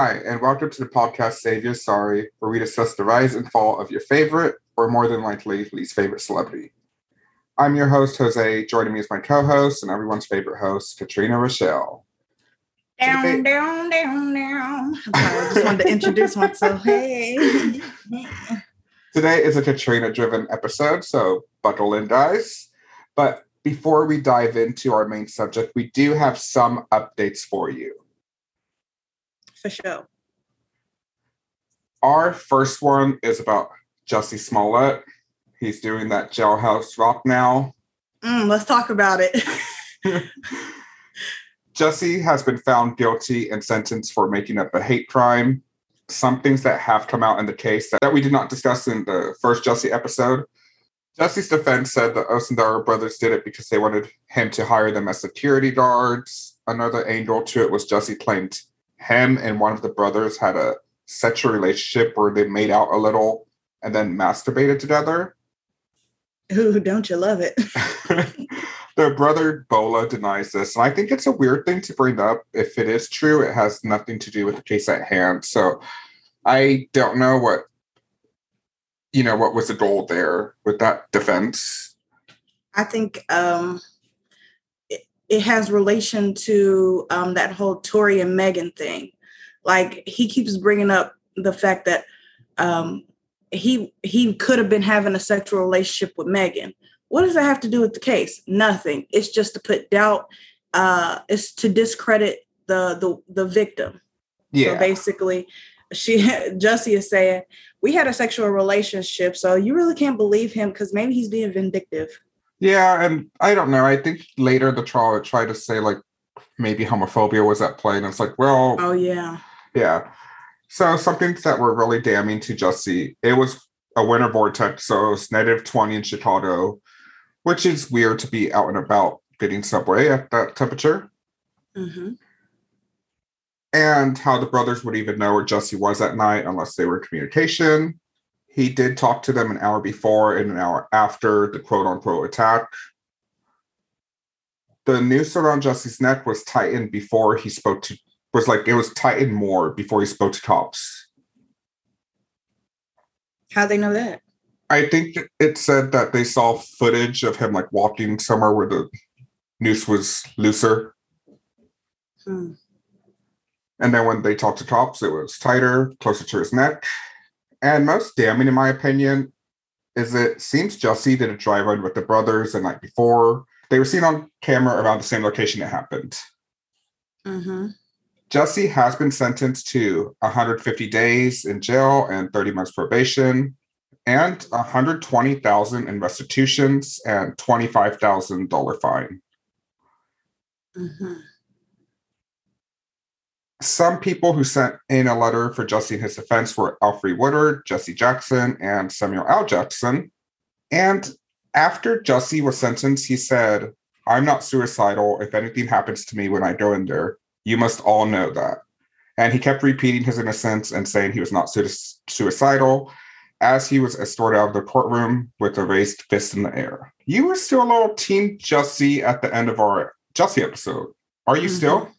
Hi, and welcome to the podcast Save Your Sorry, where we discuss the rise and fall of your favorite, or more than likely, least favorite celebrity. I'm your host, Jose. Joining me is my co host and everyone's favorite host, Katrina Rochelle. Down, down, down, down. Sorry, I just wanted to introduce myself. Hey. Today is a Katrina driven episode, so buckle in, guys. But before we dive into our main subject, we do have some updates for you. For sure. Our first one is about Jussie Smollett. He's doing that jailhouse rock now. Mm, let's talk about it. Jussie has been found guilty and sentenced for making up a hate crime. Some things that have come out in the case that, that we did not discuss in the first Jussie episode. Jussie's defense said the Osundairo brothers did it because they wanted him to hire them as security guards. Another angle to it was Jussie claimed him and one of the brothers had a sexual relationship where they made out a little and then masturbated together. Ooh, don't you love it? Their brother Bola denies this, and I think it's a weird thing to bring up. If it is true, it has nothing to do with the case at hand. So I don't know what you know what was the goal there with that defense. I think um it, has relation to um that whole Tory and Megan thing. Like he keeps bringing up the fact that um he he could have been having a sexual relationship with Megan. What does that have to do with the case? Nothing. It's just to put doubt. Uh, it's to discredit the the the victim. Yeah. So basically, she Jussie is saying we had a sexual relationship, so you really can't believe him because maybe he's being vindictive. Yeah, and I don't know. I think later the trial it tried to say like maybe homophobia was at play, and it's like, well, Oh yeah. Yeah. So some things that were really damning to Jussie. it was a winter vortex, so it was negative 20 in Chicago, which is weird to be out and about getting subway at that temperature. hmm And how the brothers would even know where Jussie was at night unless they were in communication. He did talk to them an hour before and an hour after the quote unquote attack. The noose around Jussie's neck was tightened before he spoke to was like it was tightened more before he spoke to cops. How they know that? I think it said that they saw footage of him like walking somewhere where the noose was looser. Hmm. And then when they talked to cops, it was tighter, closer to his neck. And most damning, in my opinion, is it seems Jussie did a drive run with the brothers the night before. They were seen on camera around the same location it happened. hmm Jussie has been sentenced to 150 days in jail and 30 months probation, and 120,000 in restitutions and $25,000 fine. hmm Some people who sent in a letter for Jussie and his defense were Alfre Woodard, Jesse Jackson, and Samuel L. Jackson. And after Jussie was sentenced, he said, I'm not suicidal. If anything happens to me when I go in there, you must all know that. And he kept repeating his innocence and saying he was not sui- suicidal as he was escorted out of the courtroom with a raised fist in the air. You were still a little team Jussie at the end of our Jussie episode. Are you Mhm. still?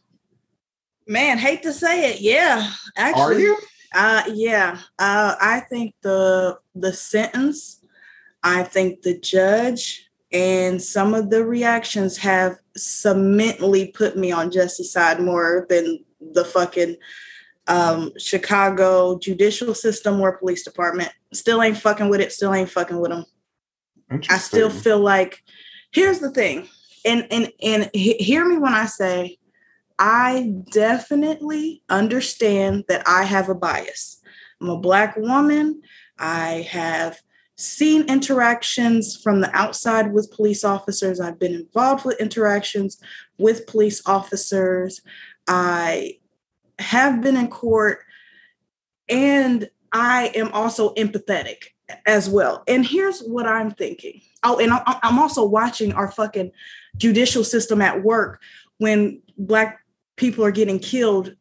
Man, hate to say it. Yeah. Actually, Are you? Uh, yeah. Uh, I think the the sentence, I think the judge and some of the reactions have cemently put me on Jussie's side more than the fucking um, Chicago judicial system or police department. Still ain't fucking with it. Still ain't fucking with them. I still feel like here's the thing, and and and he- hear me when I say I definitely understand that I have a bias. I'm a black woman. I have seen interactions from the outside with police officers. I've been involved with interactions with police officers. I have been in court and I am also empathetic as well. And here's what I'm thinking. Oh, and I'm also watching our fucking judicial system at work when black people are getting killed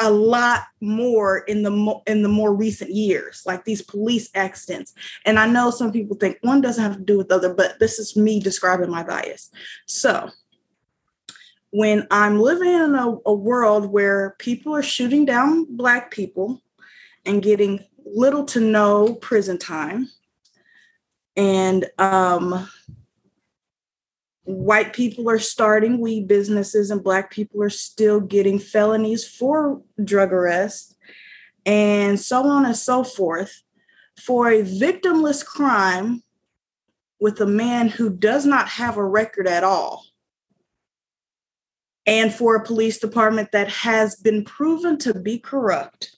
a lot more in the mo- in the more recent years like these police accidents. And i know some people think one doesn't have to do with the other but this is me describing my bias. So when I'm living in a, a world where people are shooting down Black people and getting little to no prison time, and um, white people are starting weed businesses and black people are still getting felonies for drug arrest and so on and so forth for a victimless crime with a man who does not have a record at all and for a police department that has been proven to be corrupt.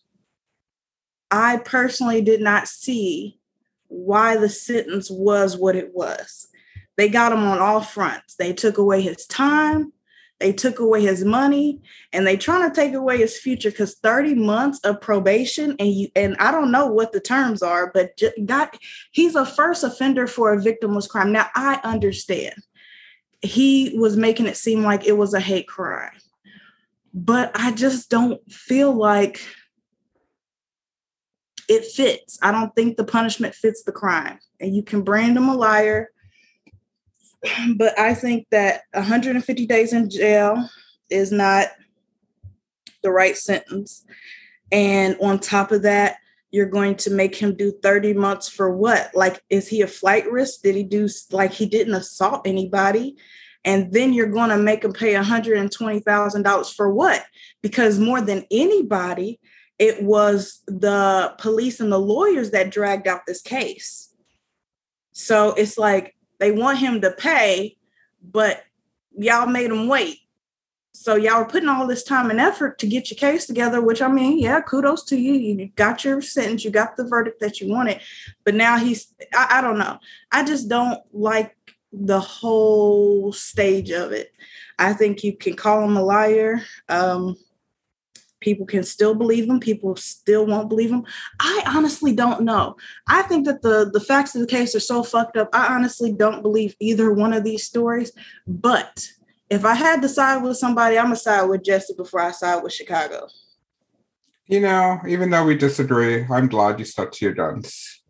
I personally did not see why the sentence was what it was they got him on all fronts. They took away his time, they took away his money, and they trying to take away his future because 30 months of probation and you and I don't know what the terms are, but got he's a first offender for a victimless crime. Now I understand. He was making it seem like it was a hate crime. But I just don't feel like it fits. I don't think the punishment fits the crime. And you can brand him a liar but I think that 150 days in jail is not the right sentence. And on top of that, you're going to make him do 30 months for what? Like, is he a flight risk? Did he do like he didn't assault anybody? And then you're going to make him pay $120,000 for what? Because more than anybody, it was the police and the lawyers that dragged out this case. So it's like, they want him to pay, but y'all made him wait. So y'all were putting all this time and effort to get your case together, which I mean, yeah, kudos to you. You got your sentence, you got the verdict that you wanted. But now he's, I, I don't know. I just don't like the whole stage of it. I think you can call him a liar. Um, People can still believe them. People still won't believe them. I honestly don't know. I think that the the facts of the case are so fucked up. I honestly don't believe either one of these stories. But if I had to side with somebody, I'm gonna side with Jussie before I side with Chicago. You know, even though we disagree, I'm glad you stuck to your guns.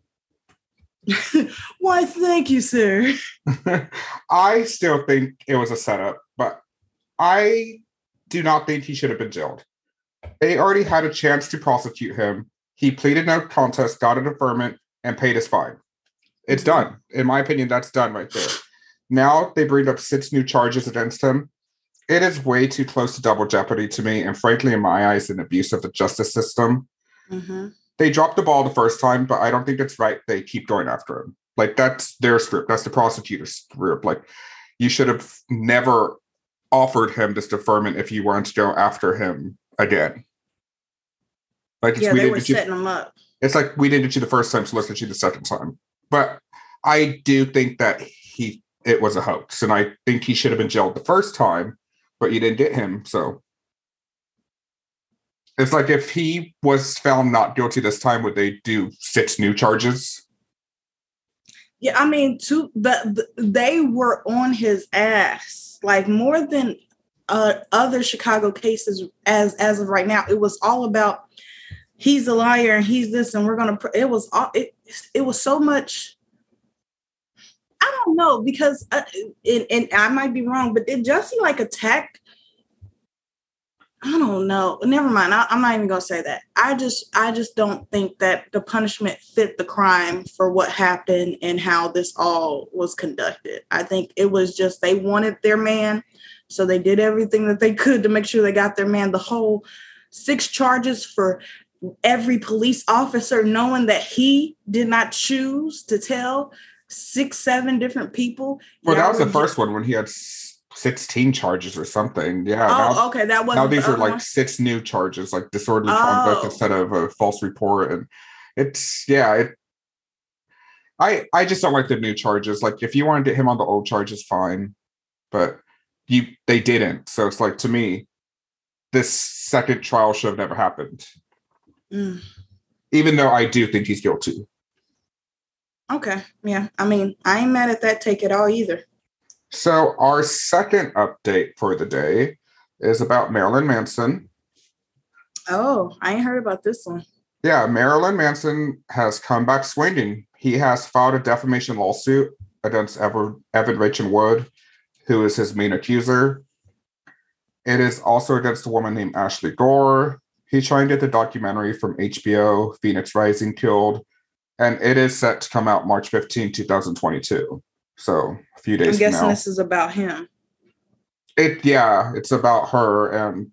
Why, thank you, sir. I still think it was a setup, but I do not think he should have been jailed. They already had a chance to prosecute him. He pleaded no contest, got a deferment, and paid his fine. It's mm-hmm. done. In my opinion, that's done right there. Now they bring up six new charges against him. It is way too close to double jeopardy to me, and frankly, in my eyes, an abuse of the justice system. Mm-hmm. They dropped the ball the first time, but I don't think it's right. They keep going after him. Like that's their script. That's the prosecutor's script. Like you should have never offered him this deferment if you weren't to go after him again. Like yeah, we they were setting you, them up. It's like we didn't you the first time, so let's get you the second time. But I do think that he it was a hoax, and I think he should have been jailed the first time, but you didn't get him. So it's like if he was found not guilty this time, would they do six new charges? Yeah, I mean, two. The they were on his ass like more than uh, other Chicago cases as as of right now. It was all about he's a liar and he's this and we're gonna. It was all it. It was so much. I don't know because uh, and, and I might be wrong, but did Jussie like attack? I don't know. Never mind. I, I'm not even gonna say that. I just I just don't think that the punishment fit the crime for what happened and how this all was conducted. I think it was just they wanted their man so they did everything that they could to make sure they got their man. The whole six charges for every police officer knowing that he did not choose to tell six, seven different people. Well, that was the first one when he had 16 charges or something. Yeah. Oh, now, okay. That was now these are like six new charges, like disorderly oh. conduct instead of a false report. And it's yeah, it I I just don't like the new charges. Like if you want to get him on the old charges, fine. But you they didn't. So it's like to me, this second trial should have never happened. Mm. Even though I do think he's guilty. Okay. Yeah. I mean, I ain't mad at that take at all either. So our second update for the day is about Marilyn Manson. Oh, I ain't heard about this one. Yeah, Marilyn Manson has come back swinging. He has filed a defamation lawsuit against Evan, Evan Rachel Wood who is his main accuser. it is also against a woman named Ashley Gore. He tried to get the documentary from HBO, Phoenix Rising Killed, and it is set to come out March 15, 2022. So a few days I'm guessing now. this is about him. It yeah, it's about her and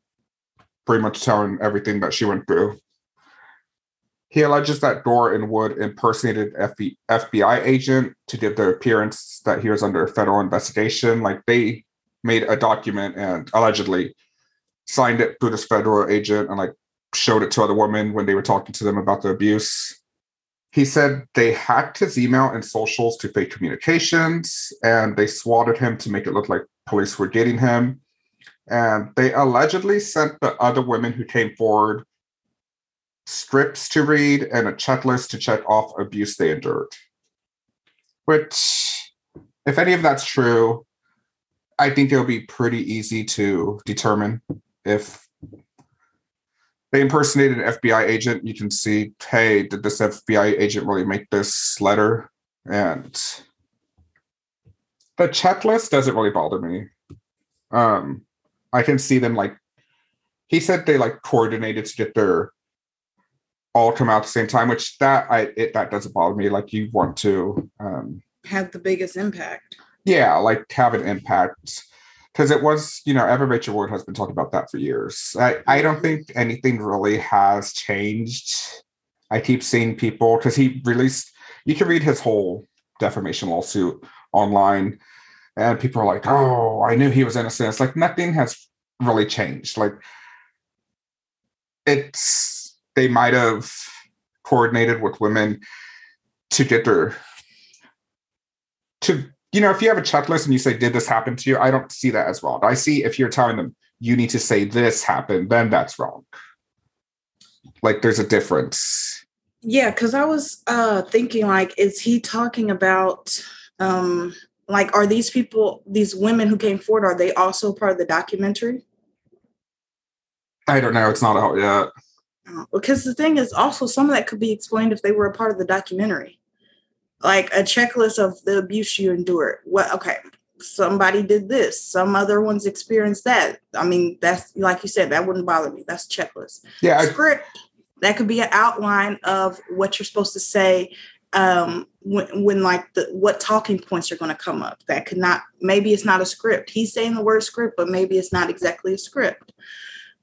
pretty much telling everything that she went through. He alleges that Gore and Wood impersonated FBI, FBI agent to give the appearance that he was under federal investigation. Like they made a document and allegedly signed it through this federal agent and like showed it to other women when they were talking to them about the abuse. He said they hacked his email and socials to fake communications and they swatted him to make it look like police were getting him. And they allegedly sent the other women who came forward scripts to read and a checklist to check off abuse they endured. Which, if any of that's true, I think it'll be pretty easy to determine if they impersonated an FBI agent. You can see, hey, did this FBI agent really make this letter? And the checklist doesn't really bother me. Um, I can see them like he said they like coordinated to get their all come out at the same time, which that I it that doesn't bother me. Like you want to um Have the biggest impact. yeah, like have an impact. Because it was, you know, Evan Rachel Wood has been talking about that for years. I, I don't think anything really has changed. I keep seeing people because he released you can read his whole defamation lawsuit online and people are like, oh, I knew he was innocent. It's like nothing has really changed. Like it's they might have coordinated with women to get their to you know if you have a checklist and you say did this happen to you? I don't see that as wrong. I see if you're telling them you need to say this happened then that's wrong. Like there's a difference. Yeah, because I was uh thinking like, is he talking about um like are these people, these women who came forward, are they also part of the documentary? i don't know. It's not out yet Because the thing is also some of that could be explained if they were a part of the documentary. Like a checklist of the abuse you endured. What okay, somebody did this, some other ones experienced that. I mean, that's like you said, that wouldn't bother me. That's checklist. yeah I, script that could be an outline of what you're supposed to say um when, when like the what talking points are going to come up that could not maybe it's not a script he's saying the word script but maybe it's not exactly a script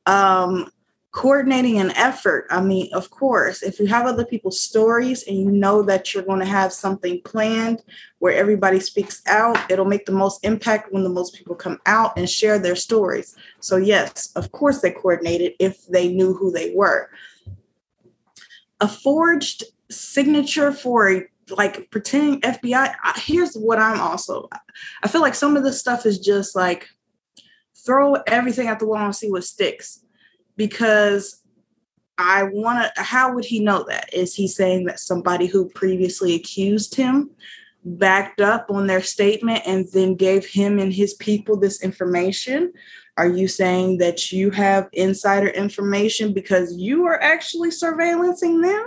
um coordinating an effort i mean of course if you have other people's stories and you know that you're going to have something planned where everybody speaks out it'll make the most impact when the most people come out and share their stories so yes of course they coordinated if they knew who they were a forged signature for a like pretending FBI. Here's what I'm also. I feel like some of this stuff is just like throw everything at the wall and see what sticks. Because I want to. How would he know that? Is he saying that somebody who previously accused him backed up on their statement and then gave him and his people this information? Are you saying that you have insider information because you are actually surveillancing them?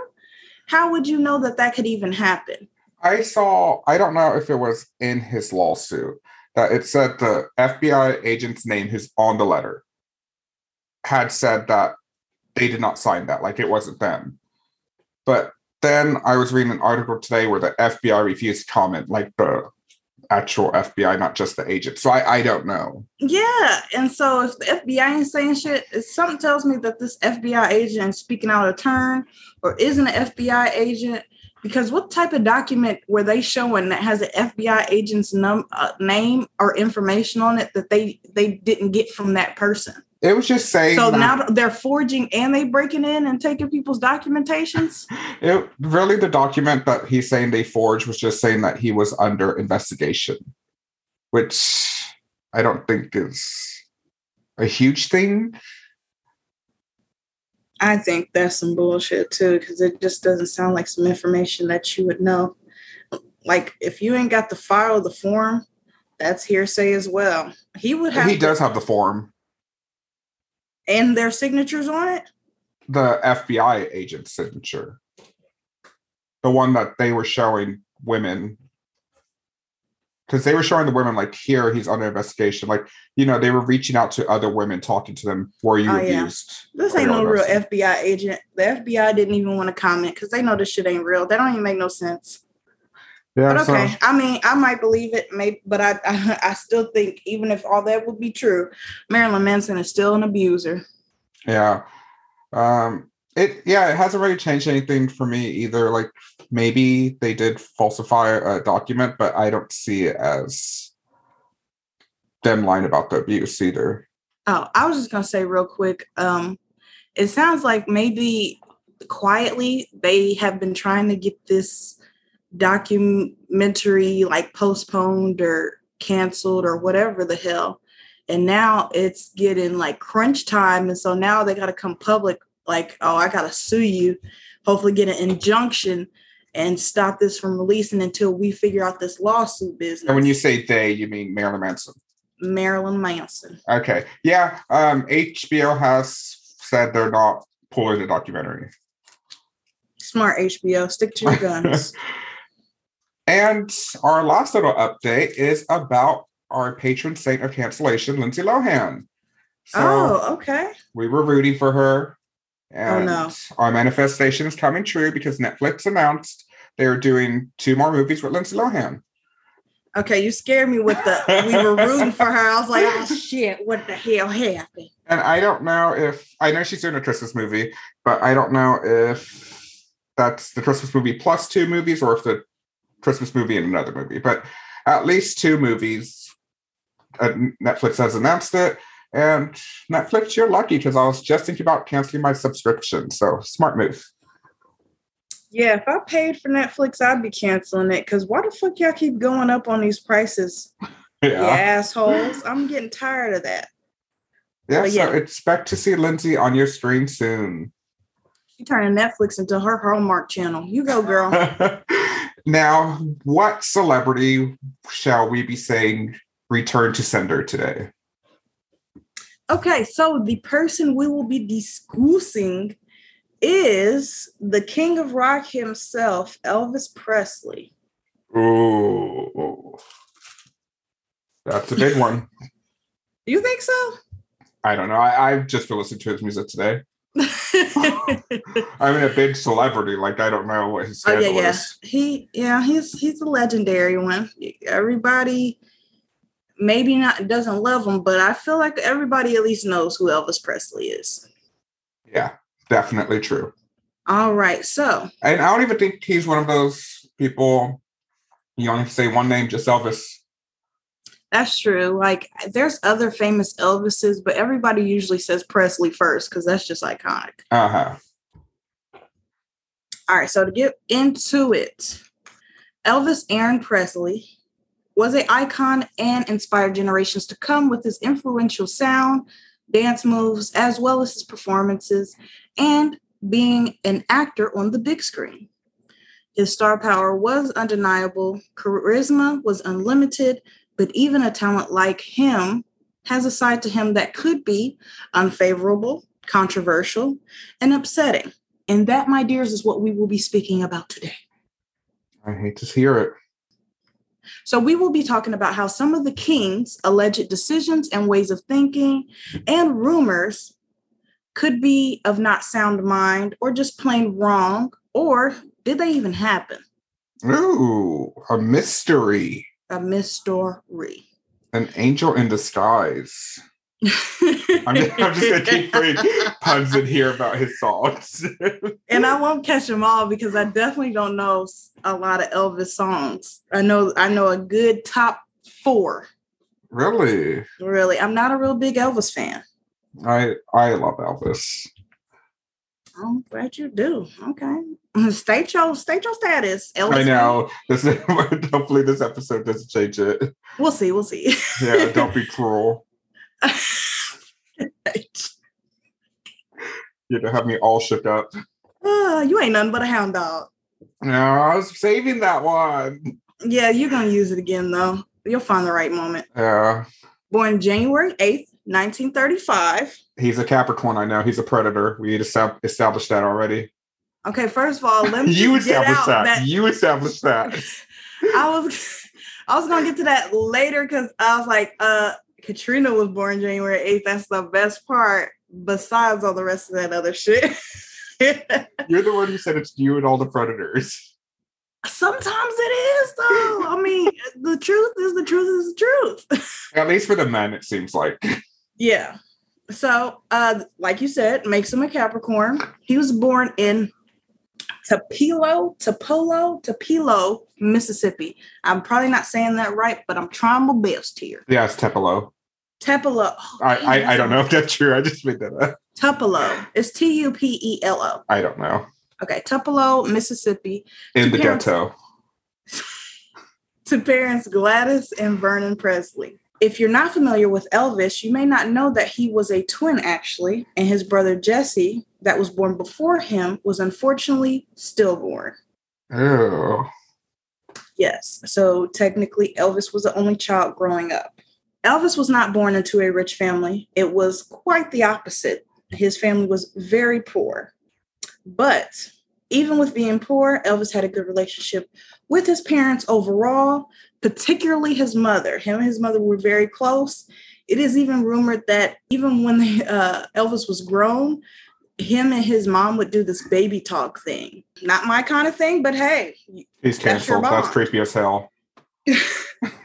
How would you know that that could even happen? I saw i don't know if it was in his lawsuit that it said the fbi agent's name who's on the letter had said that they did not sign that like it wasn't them but then i was reading an article today where the fbi refused to comment like the actual fbi not just the agent so i i don't know Yeah. And so if the FBI ain't saying shit, something tells me that this FBI agent is speaking out of turn or isn't an FBI agent. Because what type of document were they showing that has an FBI agent's num- uh, name or information on it that they they didn't get from that person? It was just saying So that- now they're forging and they breaking in and taking people's documentations. It really the document that he's saying they forged was just saying that he was under investigation, which I don't think is a huge thing. I think that's some bullshit too, because it just doesn't sound like some information that you would know. Like if you ain't got the file, the form, that's hearsay as well. He would have He to- does have the form, and their signatures on it. the FBI agent's signature, the one that they were showing women. because they were showing the women like here he's under investigation. Like you know they were reaching out to other women, talking to them. Were you Oh, yeah. abused? This ain't no real? FBI agent. The FBI didn't even want to comment because they know this shit ain't real. That don't even make no sense. Yeah. But okay, So, I mean, I might believe it, maybe, but I, I, I still think even if all that would be true, Marilyn Manson is still an abuser. yeah. Um. It yeah. It hasn't really changed anything for me either. Like maybe they did falsify a document, but I don't see it as them lying about the abuse either. Oh, I was just gonna say real quick. Um, it sounds like maybe quietly they have been trying to get this documentary like postponed or canceled or whatever the hell. And now it's getting like crunch time. And so now they gotta come public, like, oh, I gotta sue you, hopefully get an injunction and stop this from releasing until we figure out this lawsuit business. And when you say they, you mean Marilyn Manson. Marilyn Manson. Okay. Yeah. Um, HBO has said they're not pulling the documentary. Smart HBO, stick to your guns. And our last little update is about our patron saint of cancellation, Lindsay Lohan. So oh, okay. we were rooting for her. Oh, and no. our manifestation is coming true because Netflix announced they're doing two more movies with Lindsay Lohan. Okay, you scared me with the we were rooting for her. I was like, oh shit, what the hell happened? And I don't know if I know she's doing a Christmas movie, but I don't know if that's the Christmas movie plus two movies or if the Christmas movie and another movie. But at least two movies. Uh, Netflix has announced it. And Netflix, you're lucky because I was just thinking about canceling my subscription. So smart move. Yeah, if I paid for Netflix, I'd be canceling it. Cause why the fuck y'all keep going up on these prices? Yeah. You assholes. I'm getting tired of that. Yeah, But so yeah. expect to see Lindsay on your screen soon. You turning Netflix into her Hallmark channel. You go, girl. now, what celebrity shall we be saying return to sender today? Okay, so the person we will be discussing is the king of rock himself, Elvis Presley. Ooh, that's a big one. You think so? I don't know. I, I've just been listening to his music today. I mean, a big celebrity. Like, I don't know what his Oh yeah, yeah. is. He yeah, he's he's a legendary one. Everybody maybe not doesn't love him, but I feel like everybody at least knows who Elvis Presley is. Yeah, definitely true. All right, so And I don't even think he's one of those people. You only say one name, just Elvis. That's true. Like there's other famous Elvises, but everybody usually says Presley first because that's just iconic. Uh huh. All right, so to get into it, Elvis Aaron Presley was an icon and inspired generations to come with his influential sound, dance moves, as well as his performances, and being an actor on the big screen. His star power was undeniable, charisma was unlimited, but even a talent like him has a side to him that could be unfavorable, controversial, and upsetting. And that, my dears, is what we will be speaking about today. I hate to hear it. So, we will be talking about how some of the king's alleged decisions and ways of thinking and rumors could be of not sound mind or just plain wrong, or did they even happen? Ooh, a mystery. A mystery. An angel in disguise. I'm just, I'm just gonna keep putting puns in here about his songs. and I won't catch them all because I definitely don't know a lot of Elvis songs. I know I know a good top four. really? Really, I'm not a real big Elvis fan. I I love Elvis. I'm glad you do. Okay, state your state your status. Elvis I know. This hopefully this episode doesn't change it. We'll see. We'll see. Yeah, don't be cruel. You know, have me all shook up. Ah, you ain't nothing but a hound dog. No, I was saving that one. Yeah, you're gonna use it again though. You'll find the right moment. Yeah. Born January 8th, 1935. He's a Capricorn, I know. He's a predator. We established that already. Okay, first of all, let me You established out that. You established that. I was I was gonna get to that later because I was like, uh, Katrina was born January 8th. That's the best part, besides all the rest of that other shit. You're the one who said it's you and all the predators. Sometimes it is though. I mean, the truth is the truth is the truth. At least for the men, it seems like. Yeah. So, uh, like you said, makes him a Capricorn. He was born in Tupelo, Tupelo, Tupelo, Mississippi. I'm probably not saying that right, but I'm trying my best here. Yeah, it's Tupelo. Tupelo. Oh, I, I, I don't know if that's true. I just made that up. Tupelo. It's T U P E L O. I don't know. Okay, Tupelo, Mississippi. In the Parents- ghetto. to parents Gladys and Vernon Presley. If you're not familiar with Elvis, you may not know that he was a twin, actually, and his brother Jesse, that was born before him, was unfortunately stillborn. Oh. Yes, so technically, Elvis was the only child growing up. Elvis was not born into a rich family, it was quite the opposite. His family was very poor. But even with being poor, Elvis had a good relationship with his parents overall, particularly his mother. Him and his mother were very close. It is even rumored that even when uh, Elvis was grown, him and his mom would do this baby talk thing. Not my kind of thing, but hey, He's That's canceled. That's bond. creepy as hell.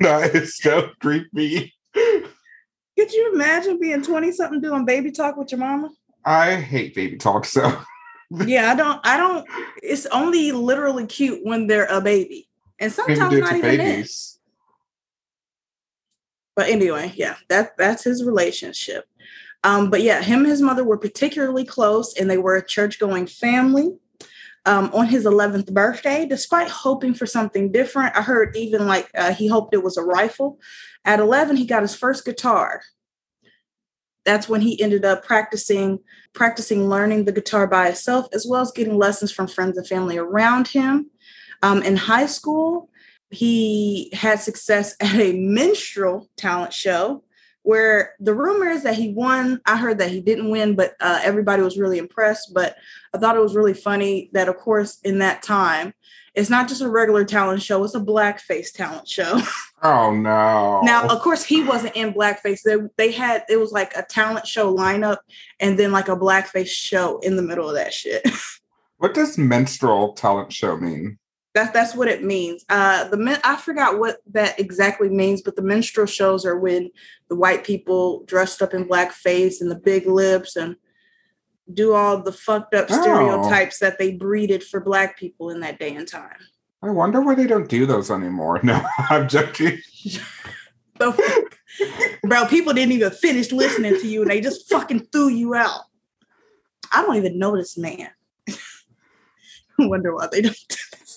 that is so creepy. could you imagine being 20 something doing baby talk with your mama? I hate baby talk, so yeah, I don't, I don't, it's only literally cute when they're a baby. And sometimes not even it. babies. But anyway, yeah, that that's his relationship. Um, but yeah, him and his mother were particularly close and they were a church going family. Um, on his 11th birthday, despite hoping for something different, I heard even like uh, he hoped it was a rifle. At 11, he got his first guitar. That's when he ended up practicing, practicing learning the guitar by himself, as well as getting lessons from friends and family around him. Um, in high school, he had success at a minstrel talent show where the rumor is that he won. I heard that he didn't win, but uh, everybody was really impressed. But I thought it was really funny that, of course, in that time, it's not just a regular talent show, it's a blackface talent show. Oh no. Now, of course, he wasn't in blackface. They, they had, it was like a talent show lineup and then like a blackface show in the middle of that shit. what does menstrual talent show mean? That's that's what it means. Uh, the men, I forgot what that exactly means, but the minstrel shows are when the white people dressed up in blackface and the big lips and do all the fucked up Oh. stereotypes that they breeded for black people in that day and time. I wonder why they don't do those anymore. No, I'm joking. The fuck? Bro, people didn't even finish listening to you and they just fucking threw you out. I don't even know this man. I wonder why they don't do this.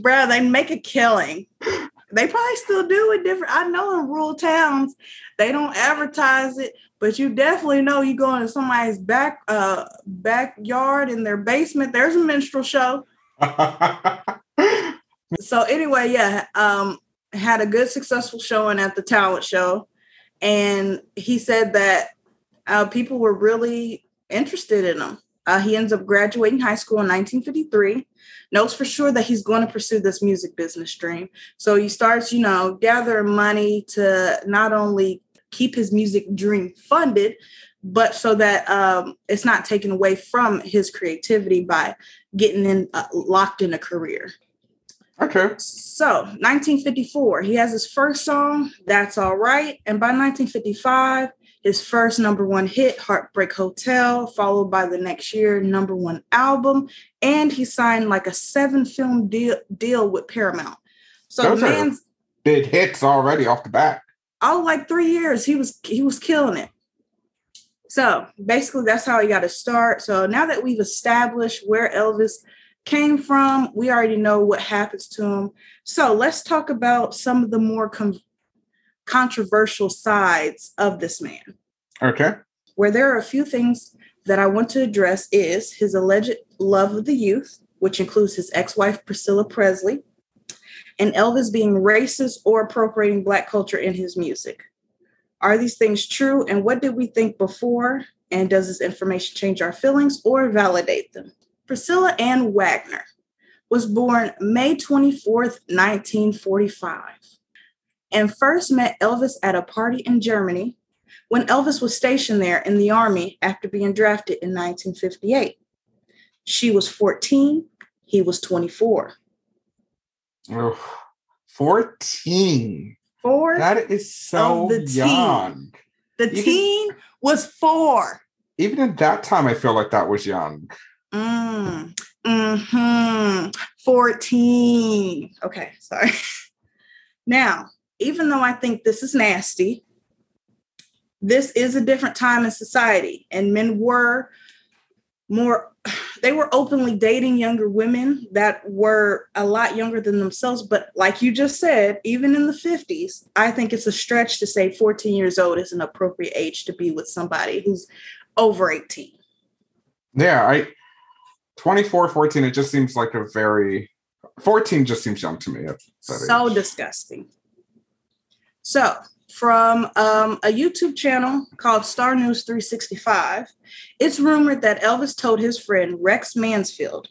Bro, they make a killing. They probably still do it different. I know in rural towns they don't advertise it, but you definitely know you go into somebody's back uh backyard in their basement. There's a minstrel show. so anyway, yeah, um, had a good successful showing at the talent show, and he said that uh, people were really interested in him. Uh, he ends up graduating high school in 1953. Knows for sure that he's going to pursue this music business dream. So he starts, you know, gathering money to not only keep his music dream funded, but so that um, it's not taken away from his creativity by getting in uh, locked in a career. okay. So, 1954, he has his first song, That's All Right. And by 1955, his first number one hit, Heartbreak Hotel, followed by the next year, number one album. And he signed like a seven film deal, deal with Paramount. So, Those the man's Big hits already off the bat. all like three years he was he was killing it so basically that's how he got to start so now that we've established where elvis came from we already know what happens to him so let's talk about some of the more com- controversial sides of this man Okay. where there are a few things that I want to address is his alleged love of the youth, which includes his ex-wife Priscilla Presley, and Elvis being racist or appropriating black culture in his music. Are these things true and what did we think before and does this information change our feelings or validate them? Priscilla Ann Wagner was born May 24th, 1945, and first met Elvis at a party in Germany when Elvis was stationed there in the Army after being drafted in 1958. She was 14, he was 24. Oof. 14. Four. That is so the teen. young. the even- teen was four. Even at that time, I feel like that was young. Mm. Hmm. 14. Okay, sorry. Now, even though I think this is nasty, this is a different time in society, and men were more, they were openly dating younger women that were a lot younger than themselves. But like you just said, even in the 50s, I think it's a stretch to say 14 years old is an appropriate age to be with somebody who's over 18. Yeah, I 24, 14, it just seems like a very 14 just seems young to me. At that so disgusting. So, from um, a YouTube channel called Star News 365, it's rumored that Elvis told his friend Rex Mansfield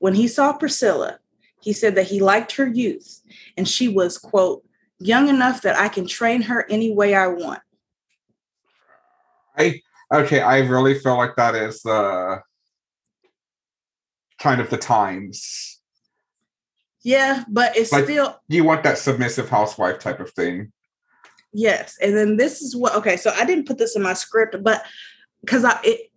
when he saw Priscilla, he said that he liked her youth and she was, quote, young enough that I can train her any way I want. I okay, I really feel like that is the kind of the times. Yeah, but it's Like- still, You want that submissive housewife type of thing. Yes, and then this is what okay, so I didn't put this in my script, but because I it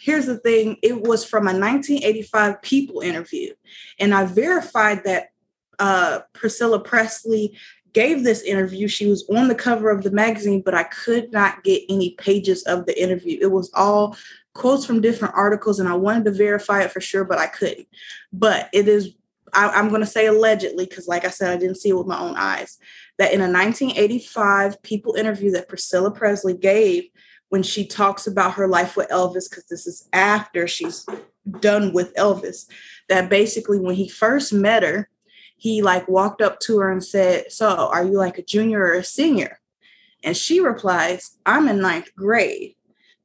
here's the thing, it was from a 1985 People interview, and I verified that uh Priscilla Presley gave this interview. She was on the cover of the magazine, but I could not get any pages of the interview. It was all quotes from different articles, and I wanted to verify it for sure, but I couldn't. But it is I, I'm going to say allegedly because, like I said, I didn't see it with my own eyes that in a 1985 People interview that Priscilla Presley gave when she talks about her life with Elvis, because this is after she's done with Elvis, that basically when he first met her, he like walked up to her and said, So are you like a junior or a senior? And she replies, I'm in ninth grade.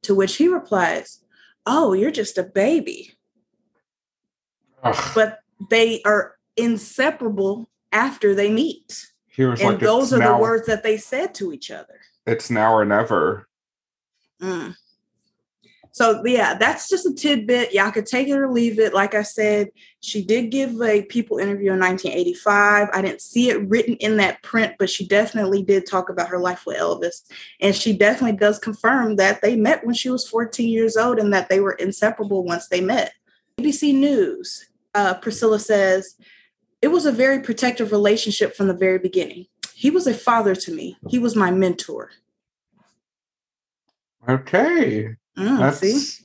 To which he replies, Oh, you're just a baby. Ugh, But they are inseparable after they meet. He was and like, those are now, the words that they said to each other. It's now or never. Mm. So yeah, that's just a tidbit. Y'all could take it or leave it. Like I said, she did give a People interview in 1985. I didn't see it written in that print, but she definitely did talk about her life with Elvis, and she definitely does confirm that they met when she was 14 years old and that they were inseparable once they met. ABC News, uh, Priscilla says it was a very protective relationship from the very beginning. He was a father to me. He was my mentor. Okay. Mm, That's see.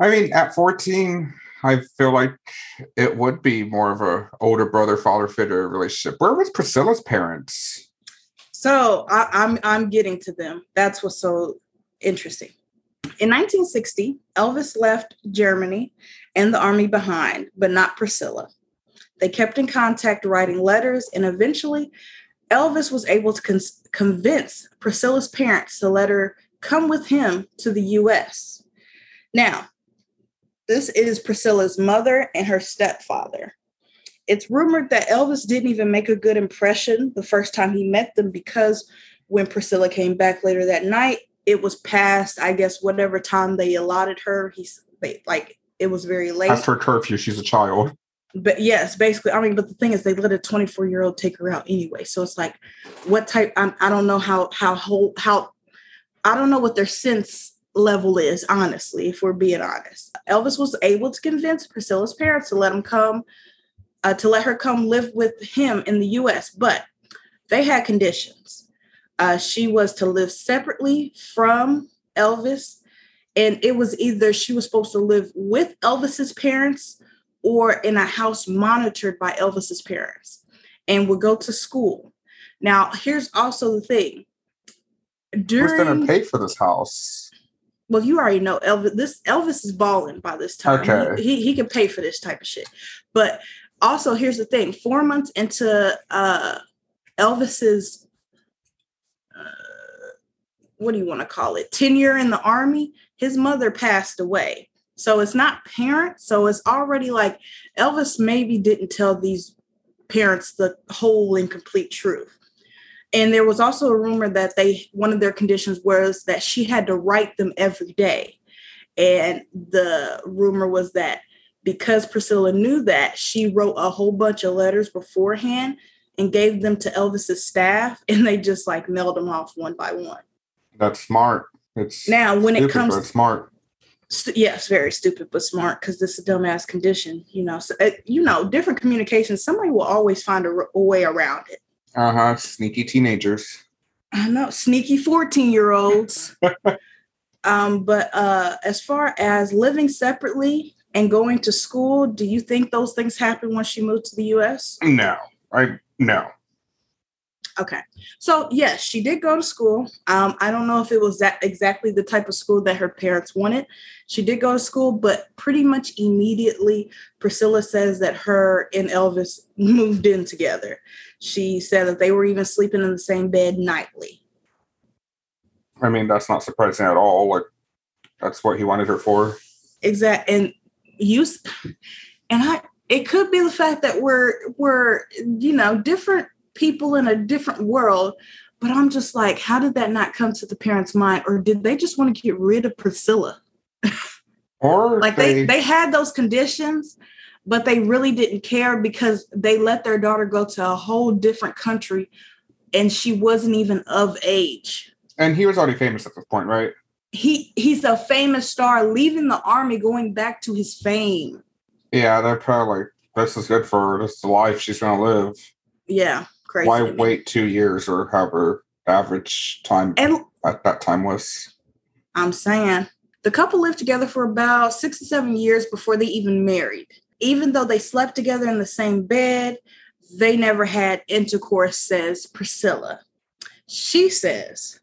I mean, at 14, I feel like it would be more of a older brother father figure relationship. Where was Priscilla's parents? So I, I'm I'm getting to them. That's what's so interesting. In 1960, Elvis left Germany and the army behind, but not Priscilla. They kept in contact, writing letters, and eventually, Elvis was able to con- convince Priscilla's parents to let her come with him to the U.S. Now, this is Priscilla's mother and her stepfather. It's rumored that Elvis didn't even make a good impression the first time he met them because when Priscilla came back later that night, it was past, I guess, whatever time they allotted her. He's like, it was very late. Past her curfew, she's a child. But yes, basically, I mean, but the thing is, they let a 24 year old take her out anyway. So it's like, what type? I'm, I don't know how how whole how I don't know what their sense level is, honestly, if we're being honest. Elvis was able to convince Priscilla's parents to let him come, uh, to let her come live with him in the US, but they had conditions. Uh, she was to live separately from Elvis, and it was either she was supposed to live with Elvis's parents or in a house monitored by Elvis's parents and would go to school. Now, here's also the thing. Who's going to pay for this house? well, you already know Elvis. This Elvis is balling by this time. Okay. He, he he can pay for this type of shit. But also, here's the thing: four months into uh, Elvis's, uh, what do you want to call it? Tenure in the army, his mother passed away, So it's not parents. So it's already like Elvis maybe didn't tell these parents the whole and complete truth. And there was also a rumor that they one of their conditions was that she had to write them every day. And the rumor was that because Priscilla knew that, she wrote a whole bunch of letters beforehand and gave them to Elvis's staff, and they just like mailed them off one by one. That's smart. It's now when stupid, it comes smart. St- yes, very stupid but smart because this is a dumbass condition. You know, so uh, you know, different communications. Somebody will always find a, r- a way around it. Uh huh. Sneaky teenagers. I know, sneaky fourteen year olds. um, but uh, as far as living separately and going to school, do you think those things happen when she moved to the U.S.? No, I no. Okay. So yes, she did go to school. Um, I don't know if it was that exactly the type of school that her parents wanted. She did go to school, but pretty much immediately, Priscilla says that her and Elvis moved in together. She said that they were even sleeping in the same bed nightly. I mean, that's not surprising at all. Like, that's what he wanted her for. Exact and you and I it could be the fact that we're we're you know different people in a different world but i'm just like how did that not come to the parents mind or did they just want to get rid of priscilla Or like they they had those conditions but they really didn't care because they let their daughter go to a whole different country and she wasn't even of age and he was already famous at this point, right? he he's a famous star leaving the army going back to his fame Yeah, they're probably like, this is good for her. This is the life she's gonna live. yeah crazy Why wait two years or however average time and at that time was? I'm saying the couple lived together for about six to seven years before they even married. Even though they slept together in the same bed, they never had intercourse, says Priscilla. She says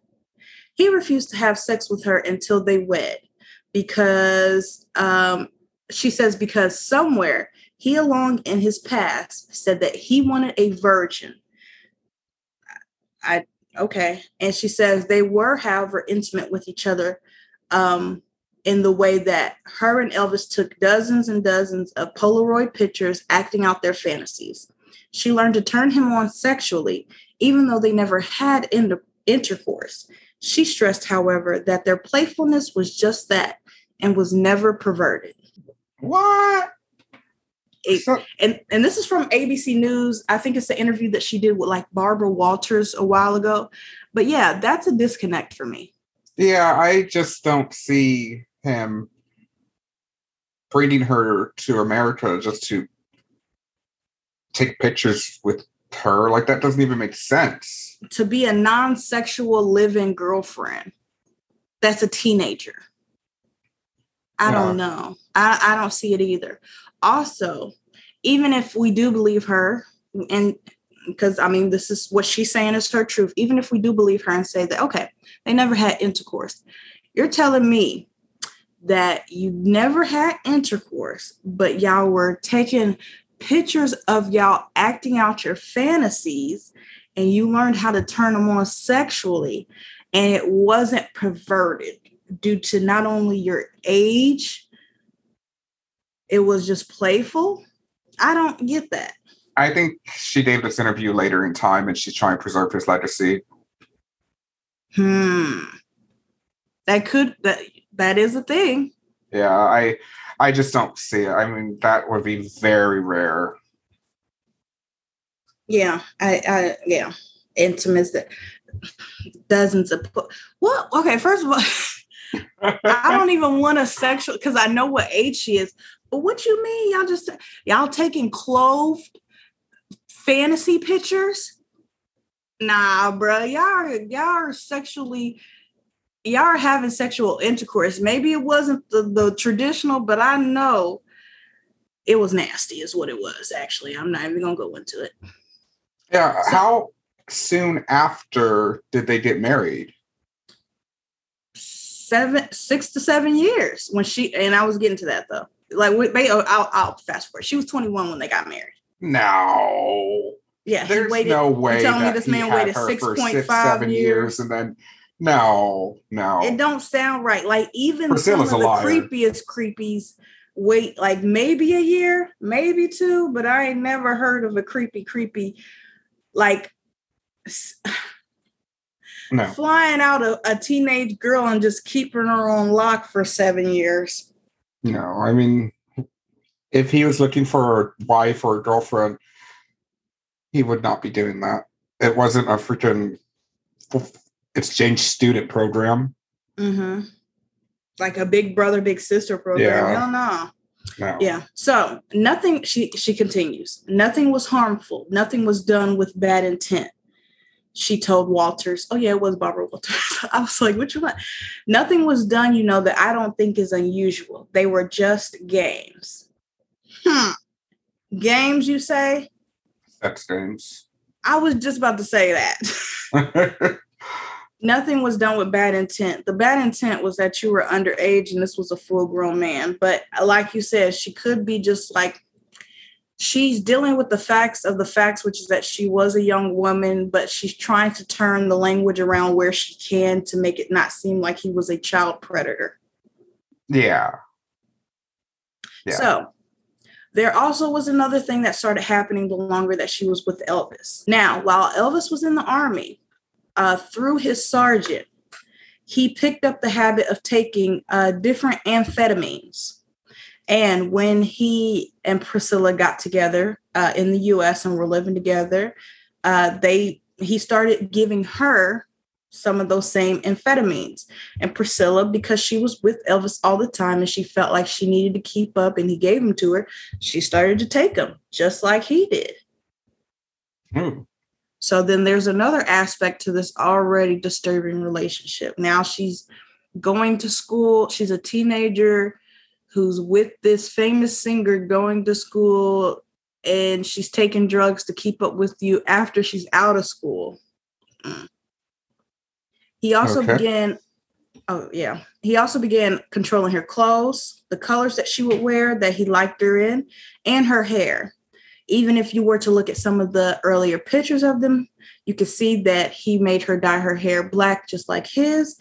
he refused to have sex with her until they wed because um, she says, because somewhere he along in his past said that he wanted a virgin. I okay. And she says they were, however, intimate with each other um, in the way that her and Elvis took dozens and dozens of Polaroid pictures acting out their fantasies. She learned to turn him on sexually, even though they never had inter- intercourse. She stressed, however, that their playfulness was just that and was never perverted. What? It- So- and and this is from ABC News. I think it's the interview that she did with like Barbara Walters a while ago. But yeah, that's a disconnect for me. yeah, I just don't see him bringing her to America just to take pictures with her. Like that doesn't even make sense. To be a non-sexual living girlfriend, that's a teenager. I don't know. I, I don't see it either. Also, even if we do believe her, and because I mean, this is what she's saying is her truth, even if we do believe her and say that, okay, they never had intercourse, you're telling me that you never had intercourse, but y'all were taking pictures of y'all acting out your fantasies and you learned how to turn them on sexually and it wasn't perverted due to not only your age it was just playful. I don't get that. I think she gave this interview later in time and she's trying to preserve his legacy. hmm. That could that that is a thing. Yeah, I I just don't see it. I mean, that would be very rare. yeah i i yeah. That dozens of po- well okay first of all I don't even want a sexual because I know what age she is. But what you mean? Y'all just y'all taking clothed fantasy pictures? Nah, bro. Y'all are, y'all are sexually y'all are having sexual intercourse. Maybe it wasn't the, the traditional, but I know it was nasty, is what it was. Actually, I'm not even gonna go into it. Yeah, how soon after did they get married? Seven, six to seven years when she and I was getting to that though. Like, we- they, oh, I'll, I'll fast forward. She was 21 when they got married. No. Yeah, he There's waited. no way telling me this man waited her 6.5 years? years and then No, no. It don't sound right. Like even Priscilla's some of liar. the creepiest creepies wait like maybe a year, maybe two, but I ain't never heard of a creepy creepy like no. flying out a, a teenage girl and just keeping her on lock for seven years. No. I mean, if he was looking for a wife or a girlfriend, he would not be doing that. It wasn't a freaking exchange student program. Mm-hmm. Like a big brother, big sister program. Yeah. Hell no. No. Yeah. So nothing, she she continues, nothing was harmful, nothing was done with bad intent. She told Walters, oh yeah, it was Barbara Walters. I was like, what you want? Nothing was done, you know, that I don't think is unusual. They were just games. Hmm. Games, you say? Sex games. I was just about to say that. Nothing was done with bad intent. The bad intent was that you were underage and this was a full grown man. But like you said, she could be just like she's dealing with the facts of the facts, which is that she was a young woman, but she's trying to turn the language around where she can to make it not seem like he was a child predator. yeah. Yeah. So there also was another thing that started happening the longer that she was with Elvis. Now, while Elvis was in the army, uh, through his sergeant, he picked up the habit of taking uh, different amphetamines. And when he and Priscilla got together uh, in the U.S. and were living together, uh, they he started giving her some of those same amphetamines. And Priscilla, because she was with Elvis all the time and she felt like she needed to keep up, and he gave them to her, she started to take them just like he did. Ooh. So then there's another aspect to this already disturbing relationship. Now she's going to school, she's a teenager who's with this famous singer going to school, and she's taking drugs to keep up with you after she's out of school. He also Okay. began, oh, yeah. He also began controlling her clothes, the colors that she would wear that he liked her in, and her hair even if you were to look at some of the earlier pictures of them, you could see that he made her dye her hair black just like his.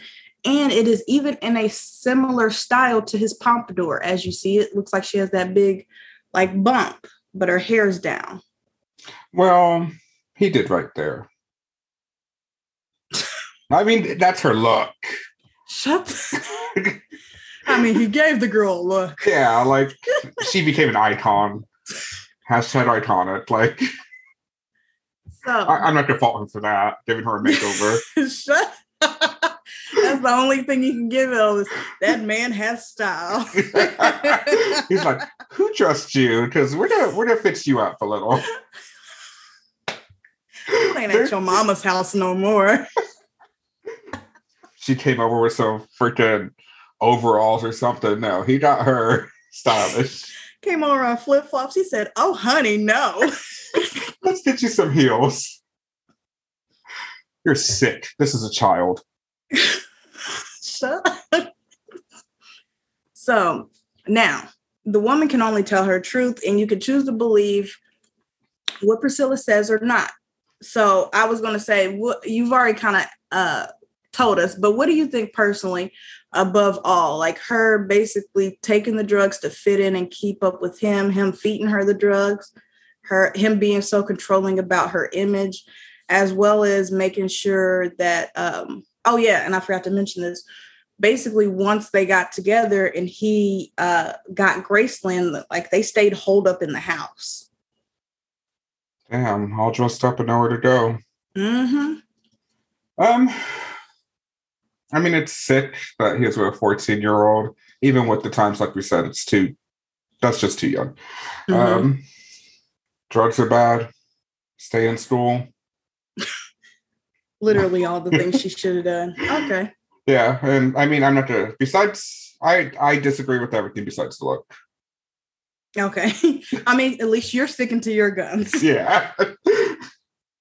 And it is even in a similar style to his pompadour. As you see, it looks like she has that big, like, bump, but her hair's down. Well, he did right there. I mean, that's her look. Shut. the- I mean, he gave the girl a look. yeah, like she became an icon. Hashtag iconic. Like So, I, I'm not gonna fault him for that, giving her a makeover. shut. That's the only thing you can give Elvis. That man has style. He's like, who trusts you? Because we're gonna we're gonna fix you up a little. You ain't at your mama's house no more. She came over with some freaking overalls or something. No, he got her stylish. Came over on flip flops. He said, "Oh, honey, no." Let's get you some heels. You're sick. This is a child. Shut up. So now the woman can only tell her truth, and you can choose to believe what Priscilla says or not. So I was going to say what you've already kind of uh, told us, but what do you think personally, above all, like her basically taking the drugs to fit in and keep up with him, him feeding her the drugs, her him being so controlling about her image, as well as making sure that um, oh yeah, and I forgot to mention this. Basically, once they got together and he uh, got Graceland, like they stayed holed up in the house. Damn, all dressed up and nowhere to go. Mm-hmm. Um, I mean, it's sick that he was with a 14 year old. Even with the times, like we said, it's too, that's just too young. Mm-hmm. Um, drugs are bad. Stay in school. Literally all the things she should have done. Okay. Yeah. And I mean, I'm not gonna, besides, I, I disagree with everything besides the look. Okay. I mean, at least you're sticking to your guns. Yeah.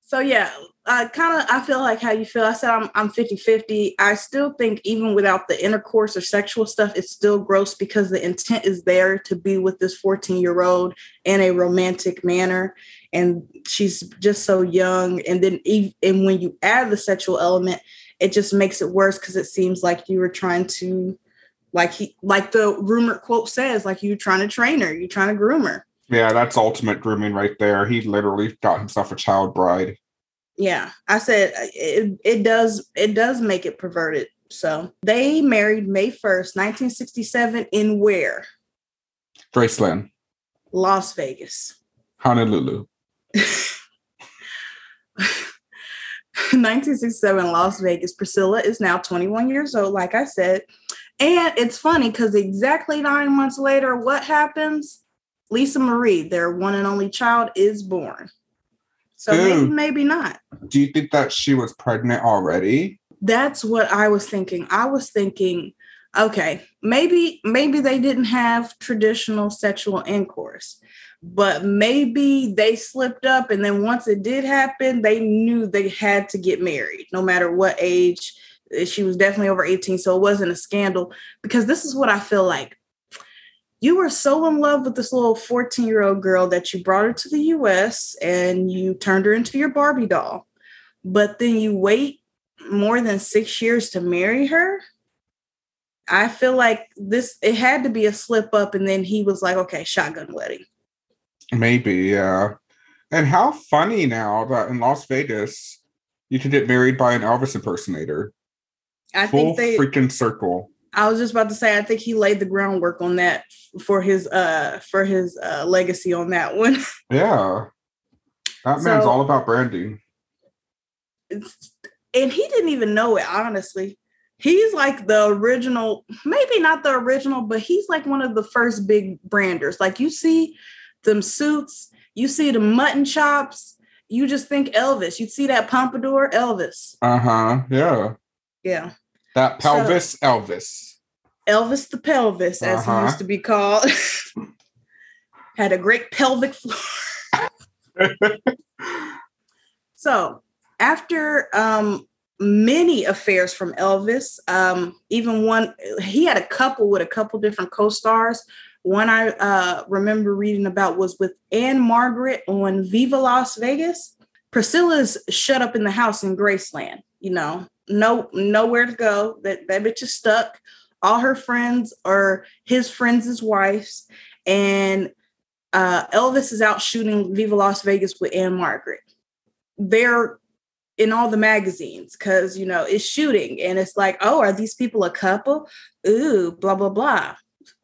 So yeah, uh, kind of I feel like how you feel. I said I'm I'm 50-50. I still think even without the intercourse or sexual stuff, it's still gross because the intent is there to be with this 14-year-old in a romantic manner. And she's just so young. And then and when you add the sexual element, it just makes it worse because it seems like you were trying to like he like the rumor quote says like you're trying to train her you're trying to groom her Yeah, that's ultimate grooming right there. He literally got himself a child bride. Yeah i said uh, it, it does it does make it perverted so. They married may 1st 1967 in where? Graceland, las vegas. Honolulu. 1967 las vegas. Priscilla is now 21 years old like i said. And it's funny because exactly nine months later what happens? Lisa marie their one and only child is born so maybe maybe not. Do you think that she was pregnant already? that's what i was thinking. I was thinking okay maybe maybe they didn't have traditional sexual intercourse but maybe they slipped up and then once it did happen they knew they had to get married no matter what age. She was definitely over 18 so it wasn't a scandal because this is what i feel like you were so in love with this little 14 year old girl that you brought her to the us and you turned her into your barbie doll but then you wait more than six years to marry her i feel like this it had to be a slip up and then he was like okay shotgun wedding Maybe, yeah. And how funny now that in Las Vegas you can get married by an Elvis impersonator. i Full think they freaking circle. I was just about to say i think he laid the groundwork on that for his uh for his uh legacy on that one Yeah. That man's all about branding. And he didn't even know it honestly he's like the original maybe not the original but he's like one of the first big branders like you see them suits you see the mutton chops you just think elvis you see that pompadour elvis Uh-huh. Yeah. yeah That So- pelvis Elvis. elvis the pelvis as he Uh-huh. used to be called had a great pelvic floor So after um, many affairs from Elvis, um, even one, he had a couple with a couple different co-stars. One I uh, remember reading about was with Ann-Margret on Viva Las Vegas. Priscilla's shut up in the house in Graceland. You know, no nowhere to go. That that bitch is stuck. All her friends are his friends' wives, and uh, Elvis is out shooting Viva Las Vegas with Ann-Margret. They're in all the magazines because you know it's shooting. And it's like oh are these people a couple? Ooh blah blah blah.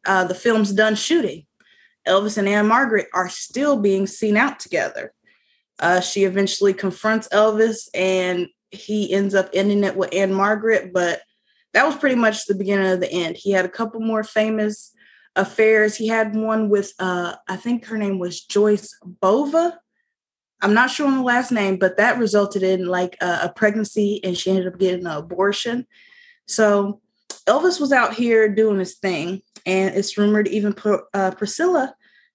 Uh, the film's done shooting. Elvis and Ann-Margret are still being seen out together. Uh, she eventually confronts elvis and he ends up ending it with Ann-Margret but that was pretty much the beginning of the end he had a couple more famous affairs he had one with uh, i think her name was joyce bova I'm not sure on the last name, but that resulted in like a, a pregnancy and she ended up getting an abortion. So Elvis was out here doing his thing, and it's rumored even uh, Priscilla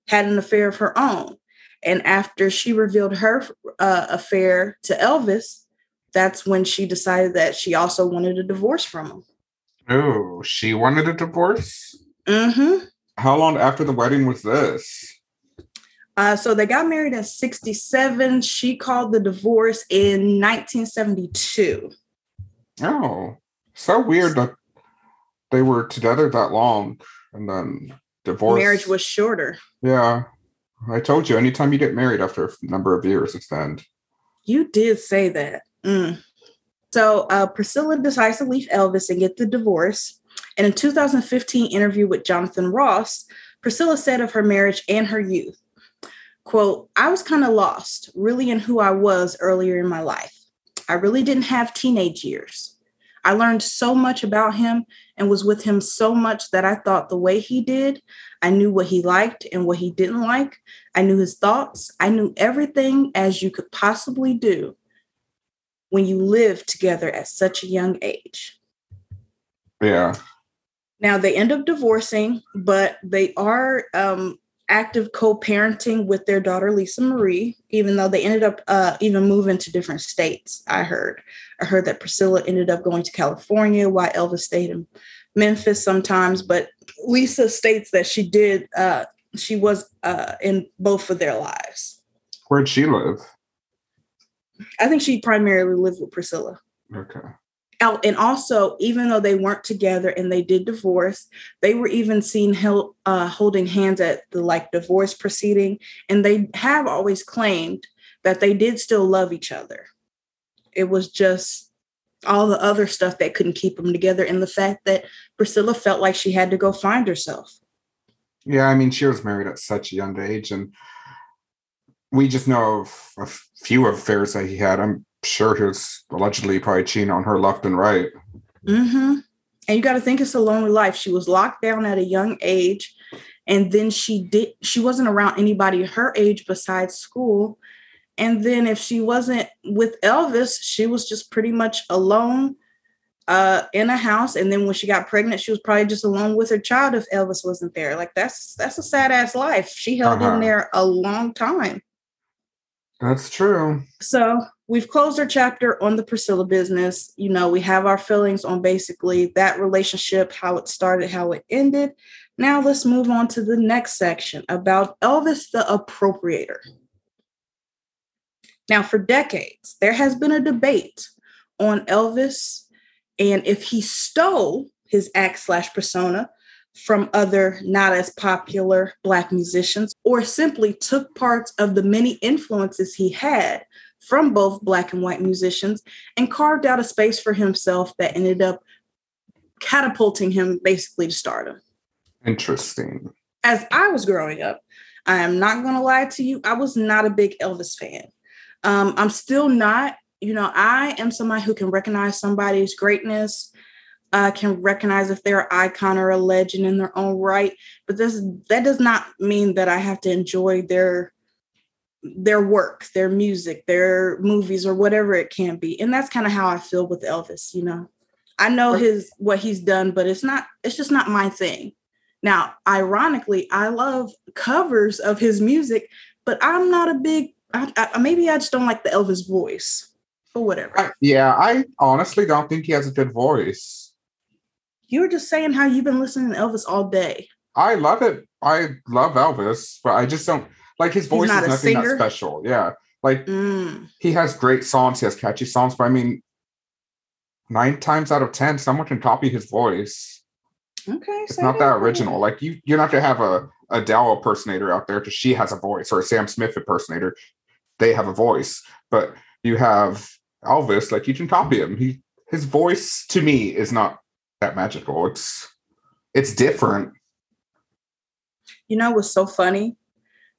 had an affair of her own. And after she revealed her uh, affair to Elvis, that's when she decided that she also wanted a divorce from him. Oh, she wanted a divorce? Mm-hmm. How long after the wedding was this? Uh, so they got married in 67. She called the divorce in 1972. Oh, so weird that they were together that long and then divorced. Marriage was shorter. Yeah. I told you, anytime you get married after a number of years, it's the end. You did say that. Mm. So uh, Priscilla decides to leave Elvis and get the divorce. In 2015 interview with Jonathan Ross, Priscilla said of her marriage and her youth, quote, I was kind of lost, really in who I was earlier in my life. I really didn't have teenage years. I learned so much about him and was with him so much that I thought the way he did, I knew what he liked and what he didn't like. I knew his thoughts. I knew everything as you could possibly do when you live together at such a young age. Yeah. Now they end up divorcing, but they are um, active co-parenting with their daughter Lisa Marie. Even though they ended up uh, even moving to different states, I heard. I heard that Priscilla ended up going to California, while Elvis stayed in Memphis sometimes. But Lisa states that she did. Uh, she was uh, in both of their lives. Where'd she live? I think she primarily lived with Priscilla. Okay. out and also even though they weren't together and they did divorce they were even seen held, uh, holding hands at the like divorce proceeding and they have always claimed that they did still love each other it was just all the other stuff that couldn't keep them together and the fact that priscilla felt like she had to go find herself yeah i mean she was married at such a young age and we just know of a few affairs that he had i'm sure he was allegedly probably cheating on her left and right. Mm-hmm. And you got to think it's a lonely life. She was locked down at a young age, and then she did. She wasn't around anybody her age besides school. And then if she wasn't with Elvis, she was just pretty much alone uh, in a house. And then when she got pregnant, she was probably just alone with her child if Elvis wasn't there. Like that's that's a sad ass life. She held uh-huh. in there a long time. That's true. So we've closed our chapter on the Priscilla business. You know, we have our feelings on basically that relationship, how it started, how it ended. Now let's move on to the next section about Elvis the appropriator. Now, for decades, there has been a debate on Elvis and if he stole his act slash persona from other not as popular Black musicians, or simply took parts of the many influences he had from both Black and white musicians and carved out a space for himself that ended up catapulting him basically to stardom. Interesting. As I was growing up, I am not going to lie to you, I was not a big Elvis fan. Um, I'm still not. You know, I am somebody who can recognize somebody's greatness uh, can recognize if they're an icon or a legend in their own right. But this that does not mean that I have to enjoy their their work, their music, their movies, or whatever it can be. And that's kind of how I feel with Elvis. You know, I know his what he's done, but it's not. It's just not my thing. Now, ironically, I love covers of his music, but I'm not a big. I, I, maybe I just don't like the Elvis voice, or whatever. I, yeah, I honestly don't think he has a good voice. You were just saying how you've been listening to Elvis all day. I love it. I love Elvis, but I just don't like his voice is nothing singer? that special. Yeah. Like mm. he has great songs, he has catchy songs, but I mean, nine times out of ten, someone can copy his voice. Okay. It's not that original. Like you you're not gonna have a Adele impersonator out there because she has a voice, or a Sam Smith impersonator. They have a voice. But you have Elvis, like you can copy him. He his voice to me is not that magical. It's it's different. You know what's so funny?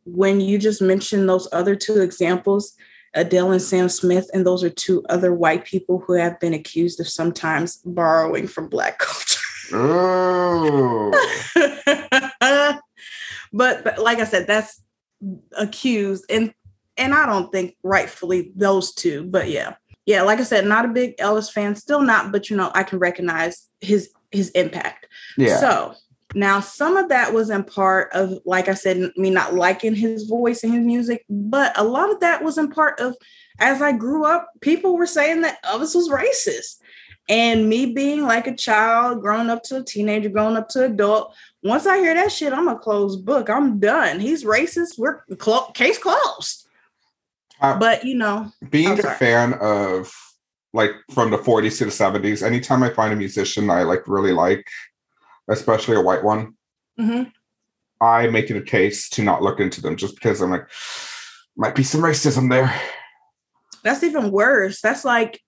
When you just mentioned those other two examples, Adele and Sam Smith, and those are two other white people who have been accused of sometimes borrowing from black culture. Oh. but, but like I said, that's accused and and I don't think rightfully those two, but yeah yeah, like I said, not a big Elvis fan, still not, but you know, I can recognize his his impact. Yeah. So now some of that was in part of, like I said, me not liking his voice and his music, but a lot of that was in part of as I grew up, people were saying that Elvis was racist. And me being like a child, growing up to a teenager, growing up to adult, once I hear that shit, I'm a closed book. I'm done. He's racist. We're clo- case closed. Uh, but you know, being a fan of like from the 40s to the 70s, anytime I find a musician I like really like, especially a white one, mm-hmm. I make it a case to not look into them just because I'm like, might be some racism there. That's even worse. That's like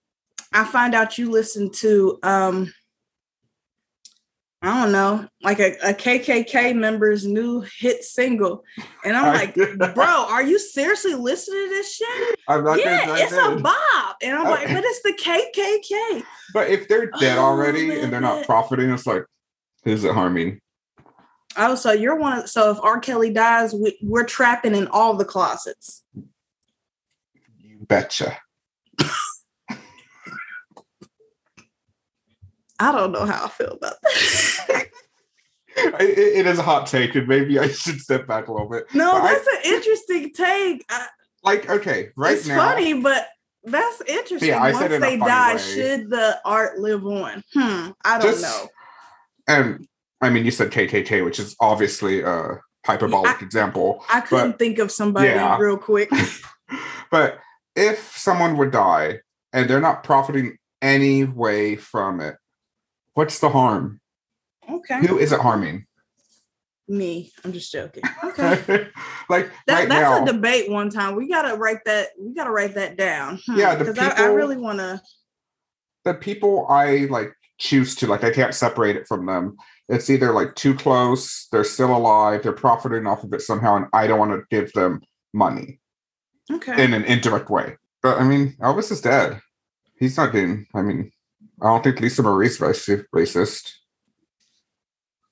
I find out you listen to um I don't know, like a, a, KKK member's new hit single. And I'm like, bro, are you seriously listening to this shit? I'm not yeah, it's a bop. And I'm like, but it's the KKK. But if they're dead oh, already man. and they're not profiting, it's like, who's it harming? Oh, so you're one of, so if R. Kelly dies, we, we're trapping in all the closets. You betcha. I don't know how I feel about that. it, it is a hot take, and maybe I should step back a little bit. No, but that's I, an interesting take. I, like, okay, right it's now, funny, but that's interesting. Yeah, I Once they die, way. should the art live on? Hmm, I don't Just, know. And I mean, you said KKK, which is obviously a hyperbolic I, example. I couldn't but, think of somebody yeah. real quick. but if someone would die and they're not profiting any way from it. What's the harm? Okay. Who is it harming? Me. I'm just joking. Okay. like That, right that's now, a debate one time. We gotta write that. We gotta write that down. Hmm, yeah, the because I, I really want to. the people I like choose to like, I can't separate it from them. It's either like too close, they're still alive, they're profiting off of it somehow, and I don't want to give them money Okay. in an indirect way. But I mean, Elvis is dead. He's not being. I mean, I don't think Lisa Marie's raci- racist.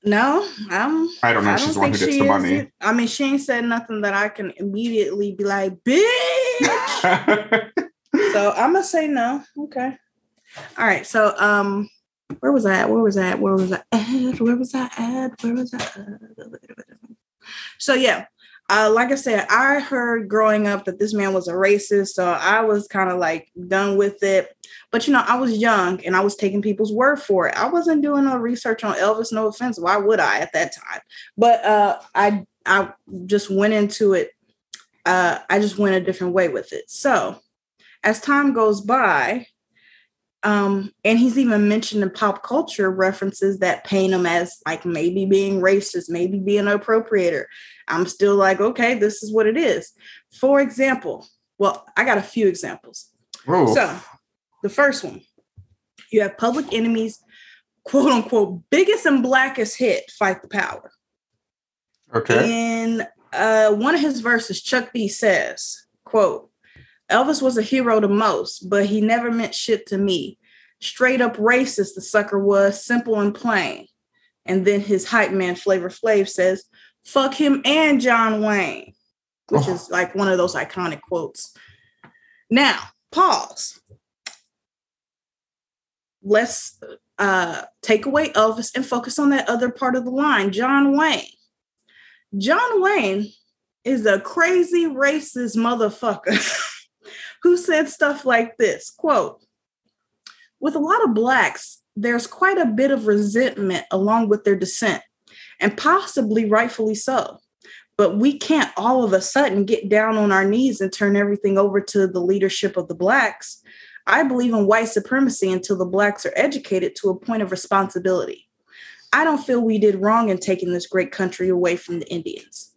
no, I'm. I don't know. I she's don't the one who gets the money. it. I mean, she ain't said nothing that I can immediately be like, bitch. so I'm gonna say no. Okay. All right. So um, where was I at? Where was I at? Where was I at? Where was I at? Where was I at? So yeah. Uh, like I said, I heard growing up that this man was a racist, so I was kind of like done with it. But you know, I was young and I was taking people's word for it. I wasn't doing no research on Elvis. No offense, why would I at that time? But uh, I I just went into it. Uh, I just went a different way with it. So as time goes by, um, and he's even mentioned in pop culture references that paint him as like maybe being racist, maybe being an appropriator. I'm still like, okay, this is what it is. For example, well, I got a few examples. So the first one, you have Public Enemy's quote unquote biggest and blackest hit, Fight the Power. okay. In uh, one of his verses, Chuck D says, quote, Elvis was a hero to most, but he never meant shit to me. Straight up racist, the sucker was, simple and plain. And then his hype man, Flavor Flav, says, fuck him and John Wayne, which Oh. is like one of those iconic quotes. Now, pause. Let's uh, take away Elvis and focus on that other part of the line, John Wayne. John Wayne is a crazy racist motherfucker who said stuff like this quote, with a lot of blacks, there's quite a bit of resentment along with their descent, and possibly rightfully so. But we can't all of a sudden get down on our knees and turn everything over to the leadership of the blacks. I believe in white supremacy until the blacks are educated to a point of responsibility. I don't feel we did wrong in taking this great country away from the Indians.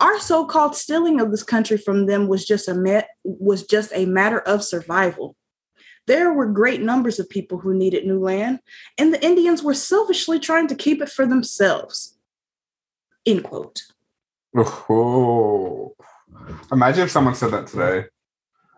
Our so-called stealing of this country from them was just a ma- was just a matter of survival. There were great numbers of people who needed new land, and the Indians were selfishly trying to keep it for themselves. End quote. Oh. Imagine if someone said that today.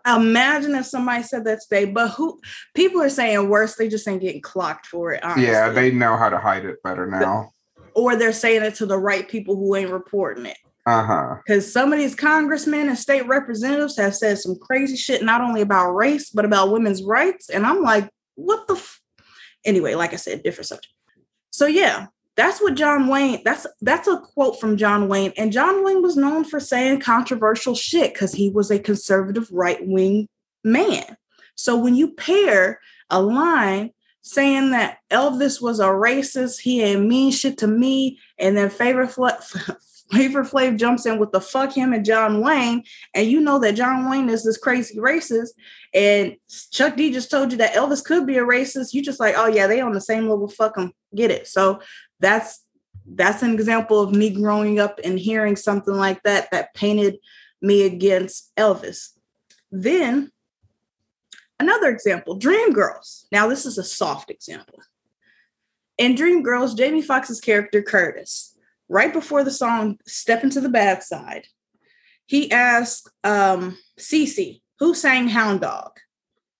Imagine if somebody said that today, but who people are saying worse, they just ain't getting clocked for it. Honestly. Yeah, they know how to hide it better now. or they're saying it to the right people who ain't reporting it. Uh huh. Because some of these congressmen and state representatives have said some crazy shit, not only about race, but about women's rights. And I'm like, what the? F-? Anyway, like I said, different subject. So yeah, that's what John Wayne. That's that's a quote from John Wayne, and John Wayne was known for saying controversial shit because he was a conservative right wing man. So when you pair a line saying that Elvis was a racist, he ain't mean shit to me, and then favorite Flavor Flav jumps in with the fuck him and John Wayne, and you know that John Wayne is this crazy racist, and Chuck D just told you that Elvis could be a racist. You just like, oh yeah, they on the same level. Fuck them, get it. So that's that's an example of me growing up and hearing something like that that painted me against Elvis. Then another example, Dreamgirls. Now this is a soft example. In Dreamgirls, Jamie Foxx's character Curtis right before the song Steppin' to the Bad Side, he asked um, Cece, who sang Hound Dog?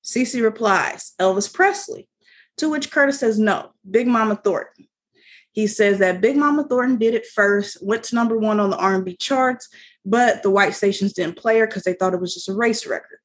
Cece replies, Elvis Presley, to which Curtis says, no, Big Mama Thornton. He says that Big Mama Thornton did it first, went to number one on the R&B charts, but the white stations didn't play her because they thought it was just a race record.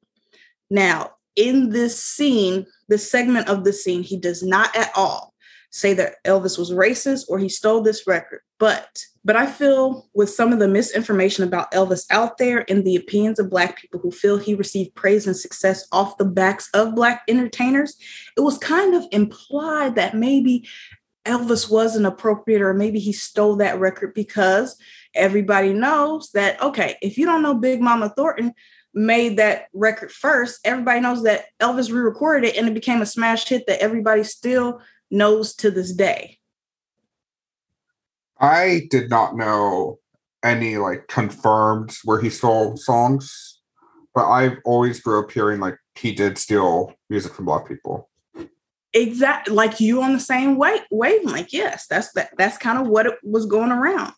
Now, in this scene, this segment of the scene, he does not at all say that Elvis was racist or he stole this record. But but I feel with some of the misinformation about Elvis out there and the opinions of black people who feel he received praise and success off the backs of black entertainers, it was kind of implied that maybe Elvis wasn't appropriate or maybe he stole that record because everybody knows that okay, if you don't know Big Mama Thornton, made that record first, everybody knows that Elvis re-recorded it and it became a smash hit that everybody still knows to this day. I did not know any like confirmed where he stole songs, but I've always grew up hearing like he did steal music from black people. Exactly, like you on the same wave wavelength. Yes, that's that. That's kind of what it was going around.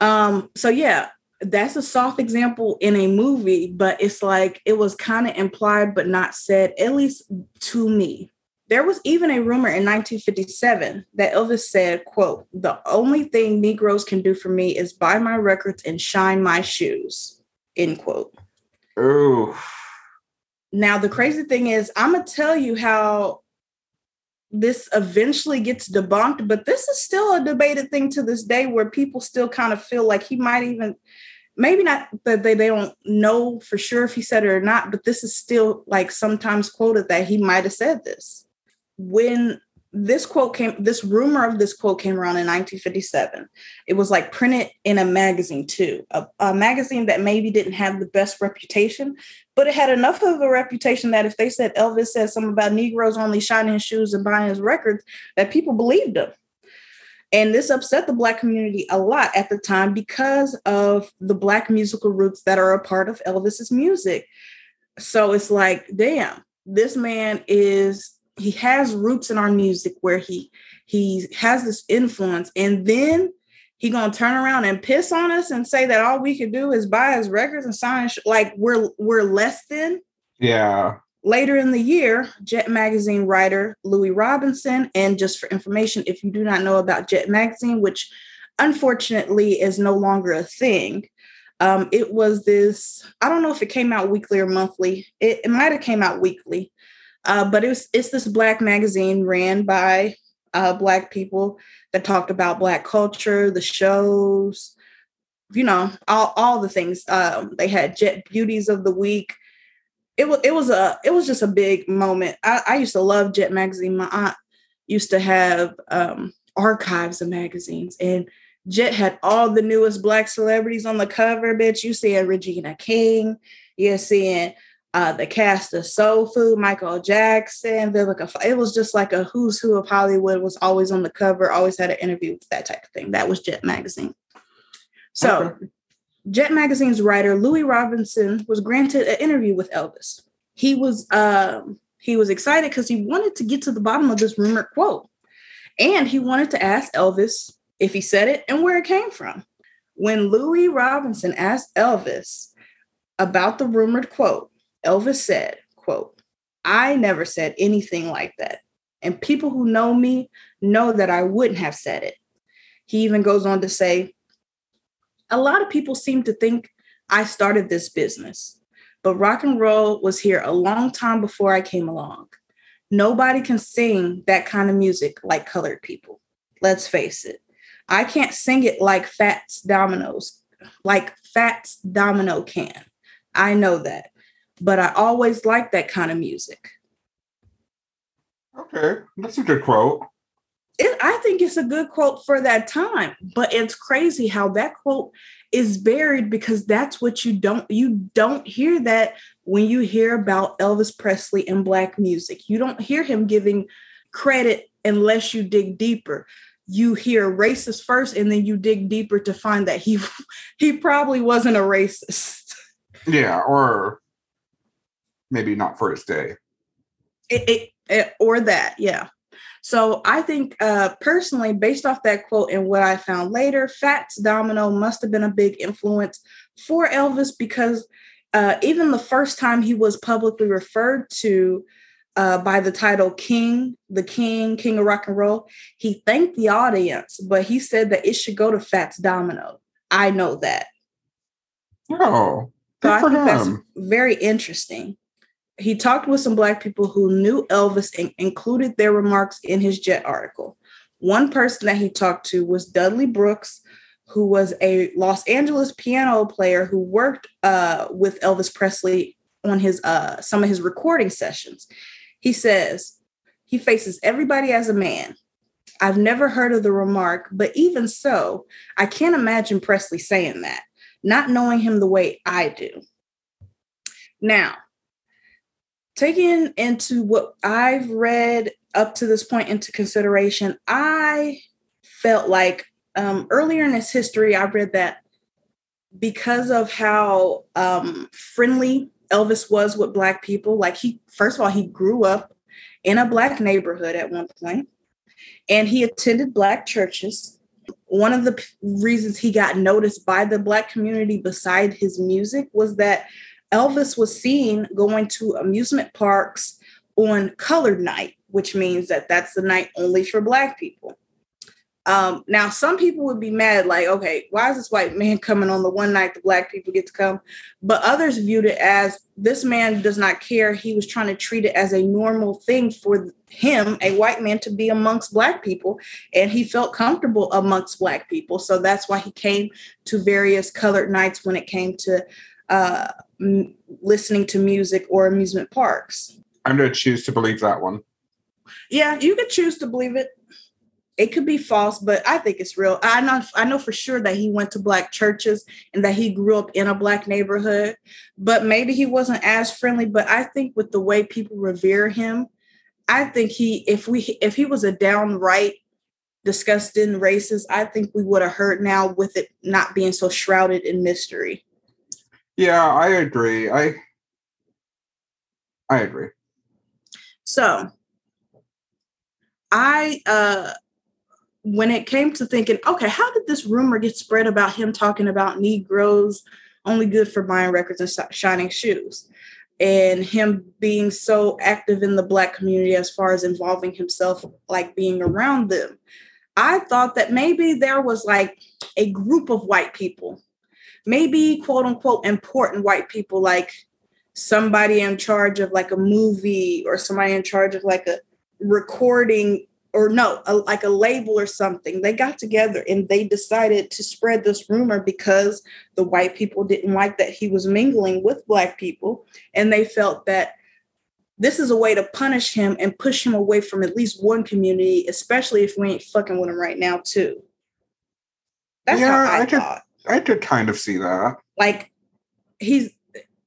Um. So yeah, that's a soft example in a movie, but it's like it was kind of implied but not said, at least to me. There was even a rumor in 1957 that Elvis said, quote, the only thing Negroes can do for me is buy my records and shine my shoes, end quote. Ooh. Now, the crazy thing is, I'm going to tell you how this eventually gets debunked, but this is still a debated thing to this day where people still kind of feel like he might even, maybe not that they, they don't know for sure if he said it or not, but this is still like sometimes quoted that he might have said this when this quote came, this rumor of this quote came around in 1957. It was like printed in a magazine too, a, a, magazine that maybe didn't have the best reputation, but it had enough of a reputation that if they said Elvis said something about Negroes only shining his shoes and buying his records, that people believed him. And this upset the Black community a lot at the time because of the Black musical roots that are a part of Elvis's music. So it's like, damn, this man is he has roots in our music where he he has this influence. And then he gonna turn around and piss on us and say that all we could do is buy his records and sign sh- like we're we're less than yeah. later in the year jet magazine writer louis robinson. And just for information if you do not know about jet magazine which unfortunately is no longer a thing um, it was this i don't know if it came out weekly or monthly. It, it might have came out weekly uh, but it was it's this black magazine ran by uh, black people that talked about black culture, the shows, you know, all all the things. Um, they had Jet Beauties of the Week. It was it was a it was just a big moment. I, I used to love Jet magazine. My aunt used to have um, archives of magazines, and Jet had all the newest black celebrities on the cover. Bitch, you seeing Regina King, you're seeing uh, the cast of Soul Food, Michael Jackson, Vivica. It was just like a who's who of Hollywood was always on the cover, always had an interview, with that type of thing. That was Jet Magazine. So, okay. Jet Magazine's writer Louis Robinson was granted an interview with Elvis. He was um, he was excited because he wanted to get to the bottom of this rumored quote, and he wanted to ask Elvis if he said it and where it came from. When Louis Robinson asked Elvis about the rumored quote, Elvis said, quote, I never said anything like that. And people who know me know that I wouldn't have said it. He even goes on to say, a lot of people seem to think I started this business, but rock and roll was here a long time before I came along. Nobody can sing that kind of music like colored people. Let's face it. I can't sing it like Fats Domino's, like Fats Domino can. I know that but I always like that kind of music. Okay, that's a good quote. It, I think it's a good quote for that time, but it's crazy how that quote is buried because that's what you don't you don't hear that when you hear about Elvis Presley and black music. You don't hear him giving credit unless you dig deeper. You hear racist first and then you dig deeper to find that he he probably wasn't a racist. Yeah, or maybe not for his day. It, it, it, or that, yeah. So I think uh, personally, based off that quote and what I found later, Fats Domino must have been a big influence for Elvis because uh, even the first time he was publicly referred to uh, by the title King, the King, King of Rock and Roll, he thanked the audience, but he said that it should go to Fats Domino. I know that. Oh, so I think him. that's very interesting he talked with some black people who knew Elvis and included their remarks in his Jet article. One person that he talked to was Dudley Brooks, who was a Los Angeles piano player who worked uh, with Elvis Presley on his uh, some of his recording sessions. He says he faces everybody as a man. I've never heard of the remark, but even so, I can't imagine Presley saying that, not knowing him the way I do. Now, taking into what I've read up to this point into consideration, I felt like um, earlier in his history, I read that because of how um, friendly Elvis was with Black people, like he, first of all, he grew up in a Black neighborhood at one point, and he attended Black churches. One of the p- reasons he got noticed by the Black community, beside his music, was that Elvis was seen going to amusement parks on colored night, which means that that's the night only for Black people. Um, now, some people would be mad, like, okay, why is this white man coming on the one night the black people get to come? But others viewed it as this man does not care. He was trying to treat it as a normal thing for him, a white man, to be amongst black people. And he felt comfortable amongst black people. So that's why he came to various colored nights when it came to uh, m- listening to music or amusement parks. I'm going to choose to believe that one. Yeah, you could choose to believe it it could be false, but I think it's real. I know I know for sure that he went to black churches and that he grew up in a black neighborhood, but maybe he wasn't as friendly. But I think with the way people revere him, I think he if we if he was a downright disgusting racist, I think we would have heard now with it not being so shrouded in mystery. Yeah, I agree. I I agree. So I uh when it came to thinking, okay, how did this rumor get spread about him talking about Negroes only good for buying records and shining shoes? And him being so active in the Black community as far as involving himself, like being around them. I thought that maybe there was like a group of white people, maybe quote unquote important white people, like somebody in charge of like a movie or somebody in charge of like a recording or no, a, like a label or something. They got together and they decided to spread this rumor because the white people didn't like that he was mingling with black people. And they felt that this is a way to punish him and push him away from at least one community, especially if we ain't fucking with him right now, too. That's yeah, how I, I could, thought. I could kind of see that. Like he's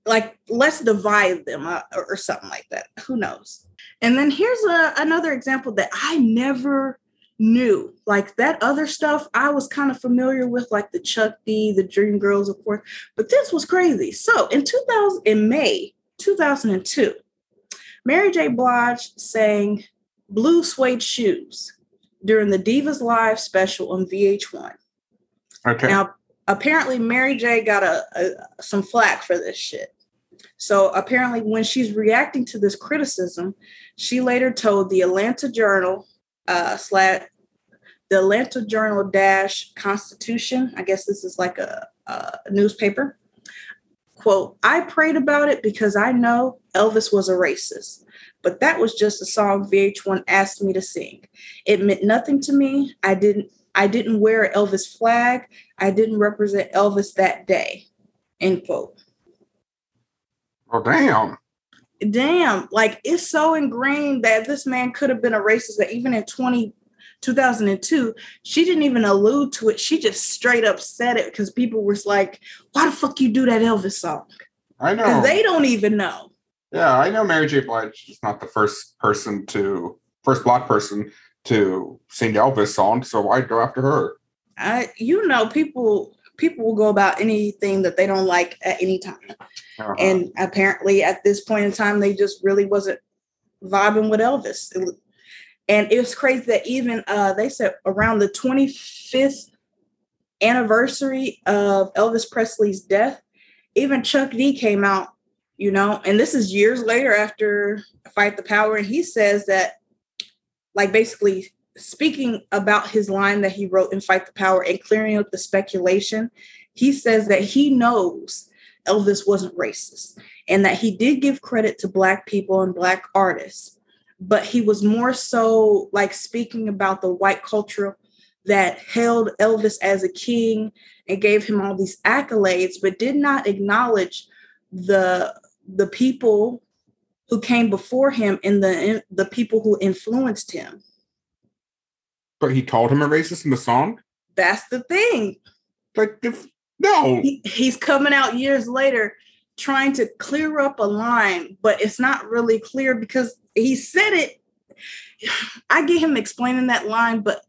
like, let's divide them or, or something like that. Who knows? And then here's a, another example that I never knew. Like that other stuff, I was kind of familiar with, like the Chuck D, the Dream Girls, of course. But this was crazy. So in 2000, in May 2002, Mary J. Blige sang Blue Suede Shoes during the Divas Live special on VH1. Okay. Now, apparently, Mary J. got a, a some flack for this shit. So apparently, when she's reacting to this criticism, she later told the Atlanta Journal uh, slash the Atlanta Journal dash Constitution. I guess this is like a, a newspaper. Quote: I prayed about it because I know Elvis was a racist, but that was just a song VH1 asked me to sing. It meant nothing to me. I didn't. I didn't wear an Elvis flag. I didn't represent Elvis that day. End quote. Oh damn. Damn, like it's so ingrained that this man could have been a racist that even in 20, 2002, she didn't even allude to it. She just straight up said it because people was like, why the fuck you do that Elvis song? I Because know. they don't even know. yeah, I know Mary J. Blige is not the first person to first black person to sing Elvis song, so why go after her? I you know, people people will go about anything that they don't like at any time. Uh-huh. And apparently at this point in time, they just really wasn't vibing with Elvis. It and it was crazy that even uh, they said around the 25th anniversary of Elvis Presley's death, even Chuck D came out, you know, and this is years later after Fight the Power. And he says that, like, basically speaking about his line that he wrote in Fight the Power and clearing up the speculation, he says that he knows Elvis wasn't racist and that he did give credit to Black people and Black artists but he was more so like speaking about the white culture that held Elvis as a king and gave him all these accolades, but did not acknowledge the the people who came before him and the the people who influenced him. But he called him a racist in the song? That's the thing. Like if no. He, he's coming out years later trying to clear up a line, but it's not really clear because he said it. I get him explaining that line, but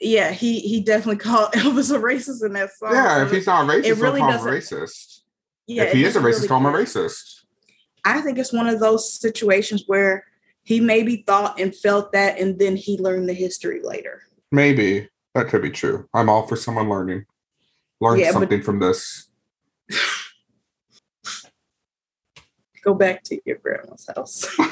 yeah, he he definitely called Elvis a racist in that song. Yeah, if he's not racist, it really call him racist. Yeah, if he is a racist, really call him a racist. I think it's one of those situations where he maybe thought and felt that, and then he learned the history later. Maybe that could be true. I'm all for someone learning. Learn yeah, something but- from this. Go back to your grandma's house.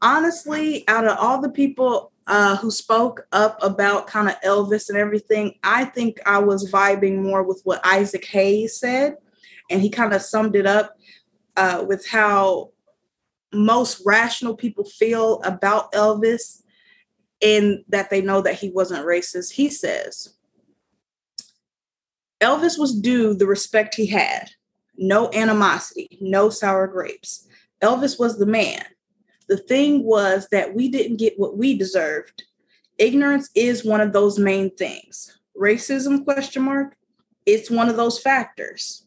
Honestly, out of all the people uh, who spoke up about kind of Elvis and everything, I think I was vibing more with what Isaac Hayes said. And he kind of summed it up uh, with how most rational people feel about Elvis and that they know that he wasn't racist. He says, Elvis was due the respect he had. No animosity, no sour grapes. Elvis was the man. The thing was that we didn't get what we deserved. Ignorance is one of those main things. Racism question mark, it's one of those factors.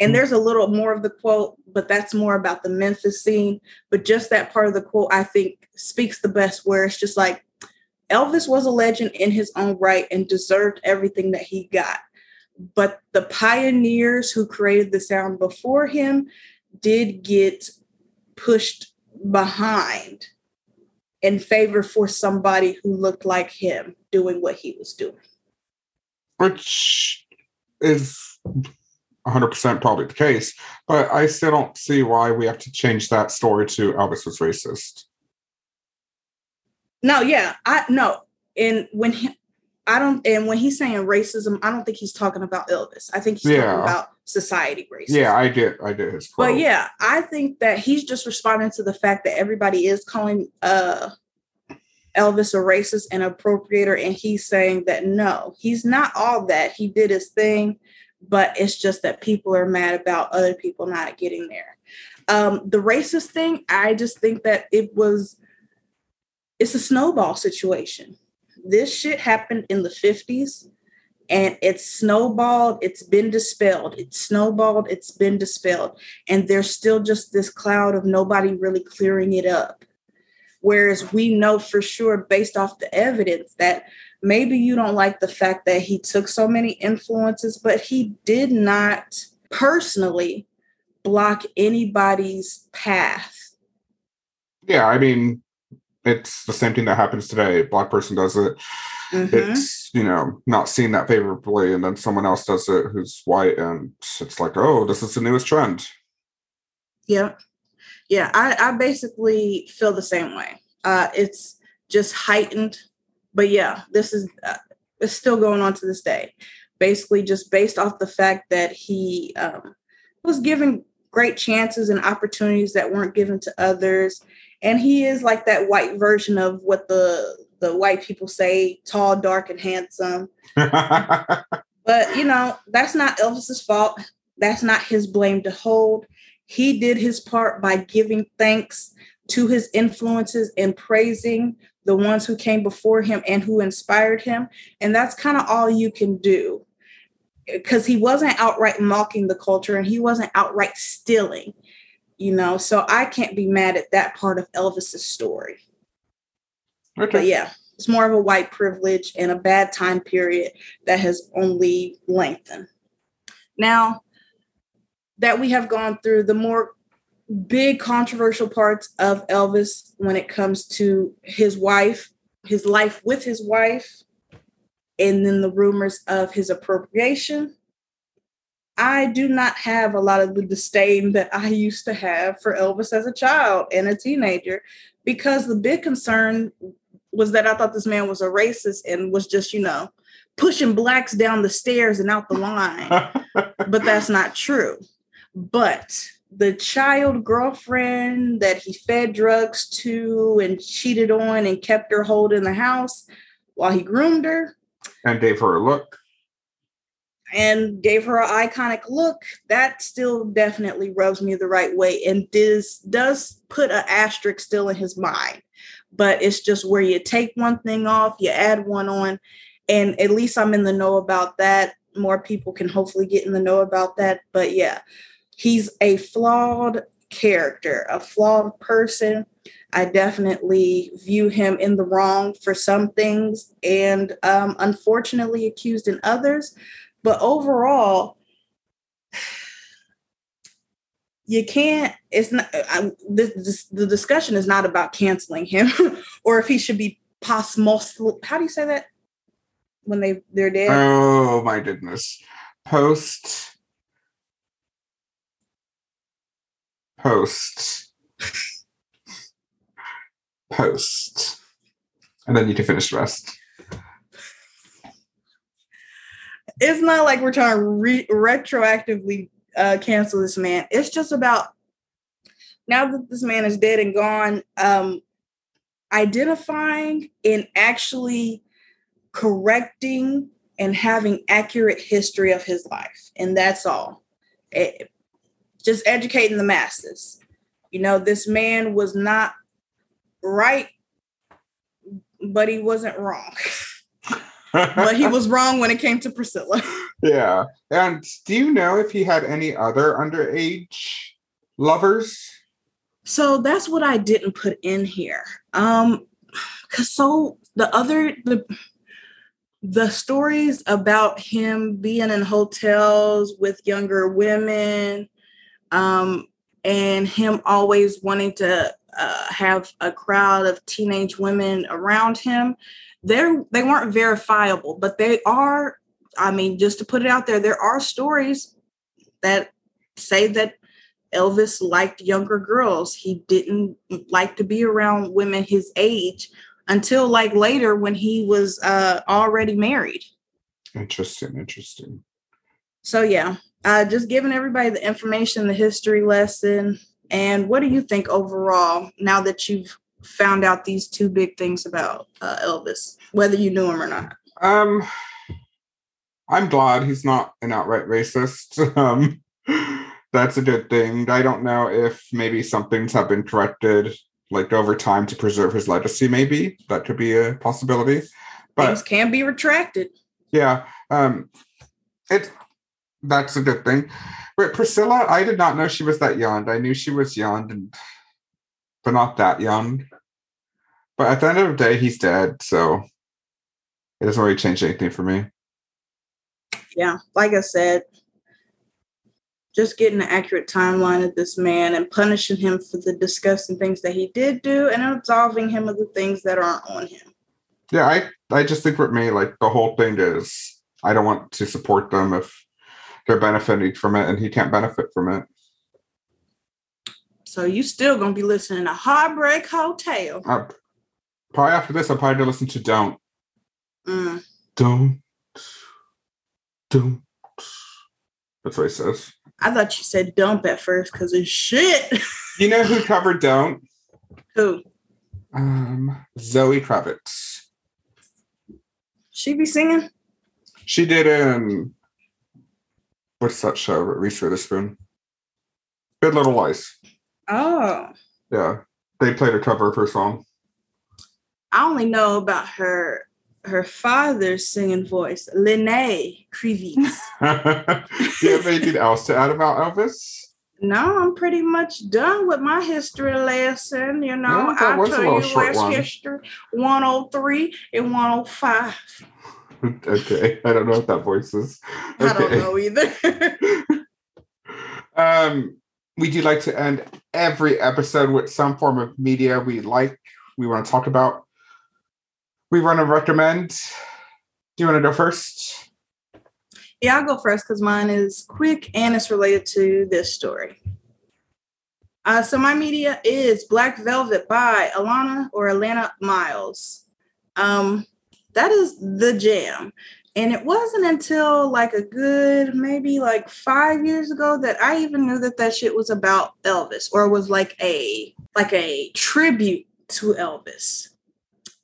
And mm-hmm. there's a little more of the quote, but that's more about the Memphis scene. But just that part of the quote, I think, speaks the best, where it's just like Elvis was a legend in his own right and deserved everything that he got. But the pioneers who created the sound before him did get pushed behind in favor for somebody who looked like him doing what he was doing. Which is 100% probably the case, but I still don't see why we have to change that story to Elvis was racist. No, yeah, I no. And when he, I don't, and when he's saying racism, I don't think he's talking about Elvis. I think he's yeah. talking about society racism. Yeah, I did. I did his. Quote. But yeah, I think that he's just responding to the fact that everybody is calling uh Elvis a racist and appropriator, and he's saying that no, he's not all that. He did his thing, but it's just that people are mad about other people not getting there. Um, the racist thing, I just think that it was it's a snowball situation. This shit happened in the 50s and it's snowballed, it's been dispelled. It's snowballed, it's been dispelled. And there's still just this cloud of nobody really clearing it up. Whereas we know for sure, based off the evidence, that maybe you don't like the fact that he took so many influences, but he did not personally block anybody's path. Yeah, I mean, it's the same thing that happens today. Black person does it. Mm-hmm. It's you know not seen that favorably, and then someone else does it who's white, and it's like, oh, this is the newest trend. Yeah, yeah. I, I basically feel the same way. Uh, it's just heightened, but yeah, this is uh, it's still going on to this day. Basically, just based off the fact that he um, was given great chances and opportunities that weren't given to others. And he is like that white version of what the the white people say tall dark and handsome. But you know that's not elvis's fault. That's not his blame to hold. He did his part by giving thanks to his influences and praising the ones who came before him and who inspired him. And that's kind of all you can do. Because he wasn't outright mocking the culture and he wasn't outright stealing you know? So i can't be mad at that part of elvis's story. Okay. but yeah it's more of a white privilege and a bad time period that has only lengthened. Now that we have gone through the more big controversial parts of elvis when it comes to his wife his life with his wife and then the rumors of his appropriation I do not have a lot of the disdain that I used to have for Elvis as a child and a teenager because the big concern was that I thought this man was a racist and was just, you know, pushing blacks down the stairs and out the line. but that's not true. But the child girlfriend that he fed drugs to and cheated on and kept her hold in the house while he groomed her and gave her a look and gave her an iconic look, that still definitely rubs me the right way and does does put an asterisk still in his mind. But it's just where you take one thing off, you add one on, and at least I'm in the know about that. more people can hopefully get in the know about that. But yeah, he's a flawed character, a flawed person. I definitely view him in the wrong for some things and um, unfortunately accused in others. But overall, you can't, it's not, I, this, this, the discussion is not about canceling him or if he should be post how do you say that when they they're dead oh my goodness post post. Post. And then you can finish the rest. It's not like we're trying to re- retroactively uh, cancel this man. It's just about now that this man is dead and gone um identifying and actually correcting and having accurate history of his life. And that's all. It, just educating the masses. You know this man was not right but he wasn't wrong. But he was wrong when it came to priscilla. Yeah. And do you know if he had any other underage lovers? So that's what I didn't put in here. Um cuz so the other the the stories about him being in hotels with younger women um and him always wanting to uh, have a crowd of teenage women around him they're they weren't verifiable but they are i mean just to put it out there there are stories that say that Elvis liked younger girls. He didn't like to be around women his age until like later when he was uh, already married. Interesting, interesting. So yeah, uh, just giving everybody the information, the history lesson, and what do you think overall now that you've found out these two big things about uh, Elvis, whether you knew him or not? Um, I'm glad he's not an outright racist. Um, that's a good thing. I don't know if maybe some things have been corrected like over time to preserve his legacy. Maybe that could be a possibility. But things can be retracted. Yeah, um, it's that's a good thing. But Priscilla, I did not know she was that young. I knew she was young, and but not that young. But at the end of the day, he's dead, so it doesn't really change anything for me. Yeah, like I said, just getting an accurate timeline of this man and punishing him for the disgusting things that he did do and absolving him of the things that aren't on him. Yeah, I, I just think with me, like the whole thing is I don't want to support them if they're benefiting from it and he can't benefit from it. So you still gonna be listening to Heartbreak Hotel. Probably after this, I'm probably gonna listen to Don't. Mm. Don't. Don't. That's what he says. I thought you said dump at first because it's shit. You know who covered Don't? Who? Um, Zoe Kravitz. She be singing? She did in what's that show? Reese Witherspoon. Good Little Lies. Oh. Yeah. They played a cover of her song. I only know about her her father's singing voice, Lenny Kravitz. Do you have anything else to add about Elvis? No, I'm pretty much done with my history lesson. You know, I'll tell you West one. History 103 and 105. okay. I don't know what that voice is. Okay. I don't know either. um, we do like to end every episode with some form of media we like, we want to talk about we want to recommend. Do you want to go first? Yeah, I'll go first because mine is quick and it's related to this story. Uh, so my media is Black Velvet by Alannah or Alannah Myles. Um, that is the jam. And it wasn't until like a good maybe like five years ago that I even knew that that shit was about Elvis or was like a like a tribute to Elvis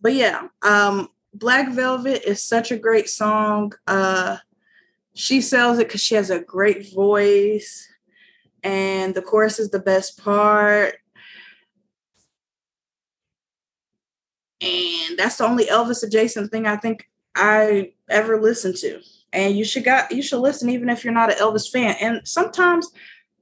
but yeah, um, Black Velvet is such a great song. Uh, she sells it because she has a great voice, and the chorus is the best part. And that's the only Elvis adjacent thing I think I ever listened to. and you should got you should listen even if you're not an Elvis fan. And sometimes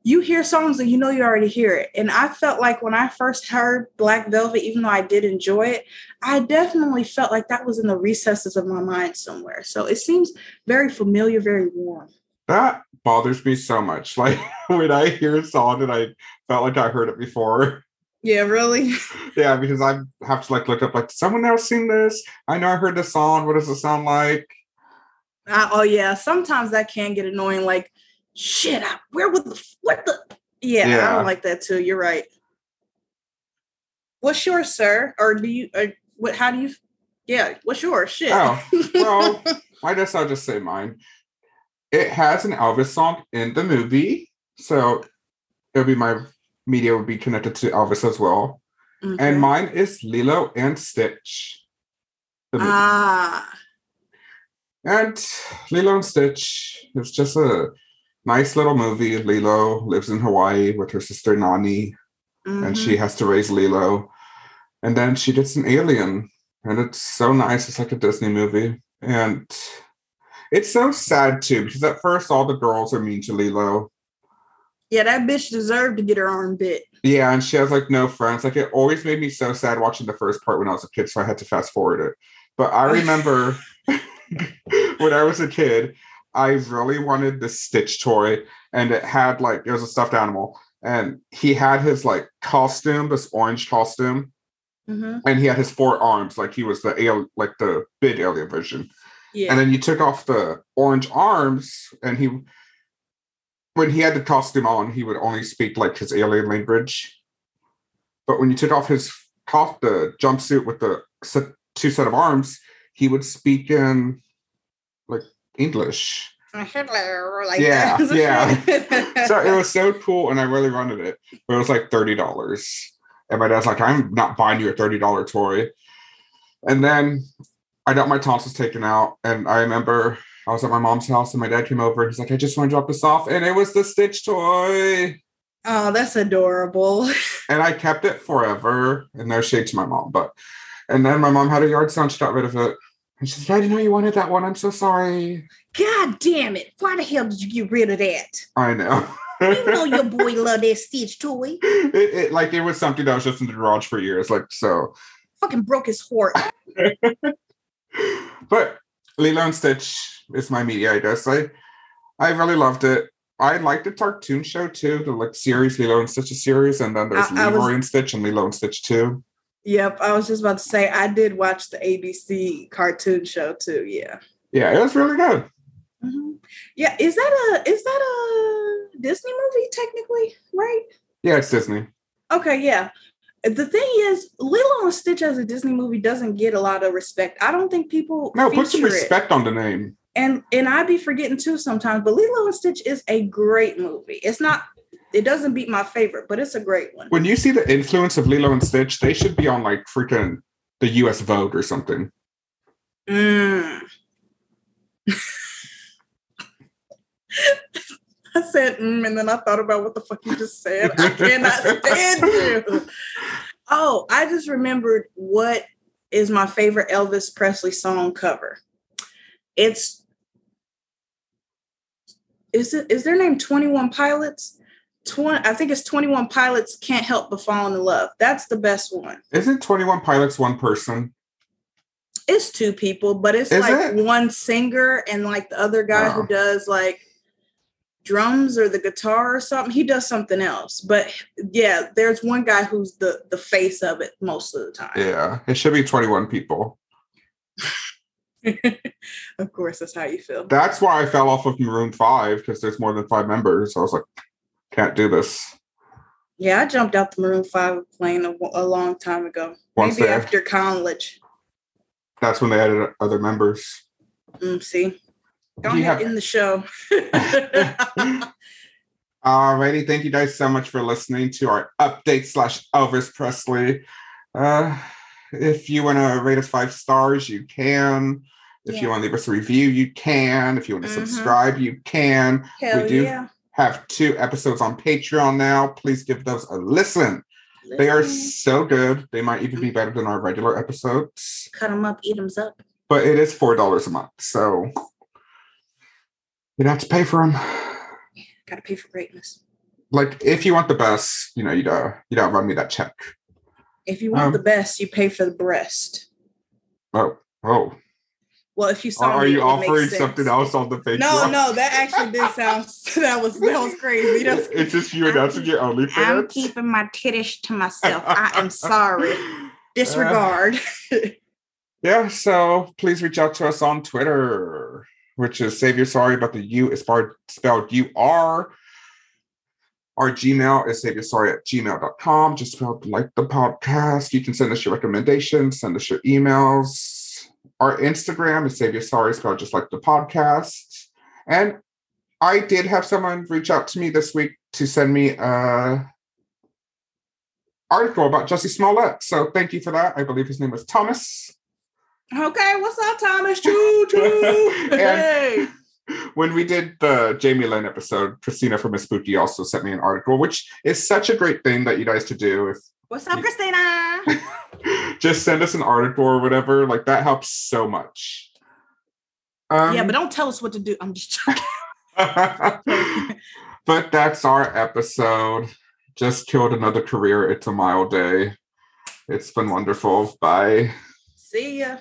you hear songs and you know you already hear it. And I felt like when I first heard Black Velvet, even though I did enjoy it, I definitely felt like that was in the recesses of my mind somewhere. So it seems very familiar, very warm. That bothers me so much. Like when I hear a song and I felt like I heard it before. Yeah, really? yeah, because I have to like look up like someone else seen this. I know I heard the song. What does it sound like? Uh, oh yeah, sometimes that can get annoying. Like shit, I, where would the what the yeah, yeah, I don't like that too. You're right. What's yours, sir? Or do you or what how do you yeah, what's yours? Shit. Oh, well, I guess I'll just say mine. It has an Elvis song in the movie. So it'll be my media would be connected to Elvis as well. Okay. And mine is Lilo and Stitch. Ah. And Lilo and Stitch is just a nice little movie. Lilo lives in Hawaii with her sister Nani, mm-hmm. and she mm-hmm. has to raise Lilo. And then she gets an alien, and it's so nice. It's like a Disney movie. And it's so sad too, because at first all the girls are mean to Lilo. Yeah, that bitch deserved to get her arm bit. Yeah, and she has like no friends. Like it always made me so sad watching the first part when I was a kid, so I had to fast forward it. But I remember when I was a kid, I really wanted the Stitch toy, and it had like it was a stuffed animal, and he had his like costume, this orange costume, mm-hmm. and he had his four arms, like he was the alien, like the big alien version. Yeah. And then you took off the orange arms, and he, when he had the costume on, he would only speak like his alien language. But when you took off his cough, the jumpsuit with the set, two set of arms, he would speak in like English. Hello, like yeah, yeah. so it was so cool, and I really wanted it, but it was like thirty dollars. And my dad's like, "I'm not buying you a thirty dollar toy." And then I got my tonsils taken out, and I remember I was at my mom's house, and my dad came over. And he's like, "I just want to drop this off," and it was the Stitch toy. Oh, that's adorable. and I kept it forever, and no shade to my mom, but and then my mom had a yard sale, she got rid of it. And she said, I didn't know you wanted that one. I'm so sorry. God damn it. Why the hell did you get rid of that? I know. you know your boy loved that Stitch toy. It, it, like it was something that was just in the garage for years. Like so. Fucking broke his heart. but Lilo and Stitch is my media, I guess. I I really loved it. I liked the cartoon show too, the like series, Lilo and Stitch a series, and then there's I, Leroy was, and Stitch and Lilo and Stitch too. Yep, I was just about to say I did watch the ABC cartoon show too. Yeah. Yeah, it was really good. Mm-hmm. Yeah, is that a is that a Disney movie technically? Right? Yeah, it's Disney. Okay, yeah. The thing is, Lilo and Stitch as a Disney movie doesn't get a lot of respect. I don't think people no put some respect it. on the name. And and I'd be forgetting too sometimes, but Lilo and Stitch is a great movie. It's not it doesn't beat my favorite, but it's a great one. When you see the influence of Lilo and Stitch, they should be on like freaking the US Vogue or something. Mm. I said, mm, and then I thought about what the fuck you just said. I cannot stand you. Oh, I just remembered what is my favorite Elvis Presley song cover. It's is it is their name 21 Pilots? 20 I think it's 21 Pilots can't help but fall in love. That's the best one. Isn't 21 Pilots one person? It's two people, but it's Is like it? one singer and like the other guy oh. who does like drums or the guitar or something. He does something else. But yeah, there's one guy who's the the face of it most of the time. Yeah, it should be 21 people. of course, that's how you feel. That's why I fell off of Maroon 5 because there's more than five members. I was like, can't do this. Yeah, I jumped out the Maroon 5 plane a, a long time ago. Once Maybe after college. That's when they added other members. Mm, see, don't have in the show. Alrighty, thank you guys so much for listening to our update slash Elvis Presley. Uh, if you want to rate us five stars, you can. If yeah. you want to leave us a review, you can. If you want to mm-hmm. subscribe, you can. Hell we do yeah have two episodes on Patreon now. Please give those a listen. listen. They are so good. They might even be better than our regular episodes. Cut them up, eat them up. But it is four dollars a month, so You'd have to pay for them. Gotta pay for greatness. Like if you want the best, you know, you don't uh, run me that check. If you want Um, the best, you pay for the breast. Oh, oh. Well, if you saw Are, are me, you offering something else on the Patreon? No, no, that actually did sound that was that was crazy. That was- It's just you announcing your only. Fans? I'm keeping my titties to myself. I am sorry. Disregard. Yeah, so please reach out to us on Twitter, which is Save Your Sorry, but the U is spelled, U R. Our Gmail is Save Your Sorry at gmail.com, just spelled like the podcast. You can send us your recommendations, send us your emails. Our Instagram is Save Your Sorry, spelled just like the podcast. And I did have someone reach out to me this week to send me a article about Jussie Smollett. So thank you for that. I believe his name was Thomas. Okay, what's up, Thomas? Choo choo. Hey. when we did the Jamie Lynn episode, Christina from Miss Spooky also sent me an article, which is such a great thing that you guys to do. If What's up, Christina? just send us an article or whatever, like that helps so much. Um, yeah, but don't tell us what to do. I'm just joking. but that's our episode. Just killed another career. It's a mild day. It's been wonderful. Bye. See ya.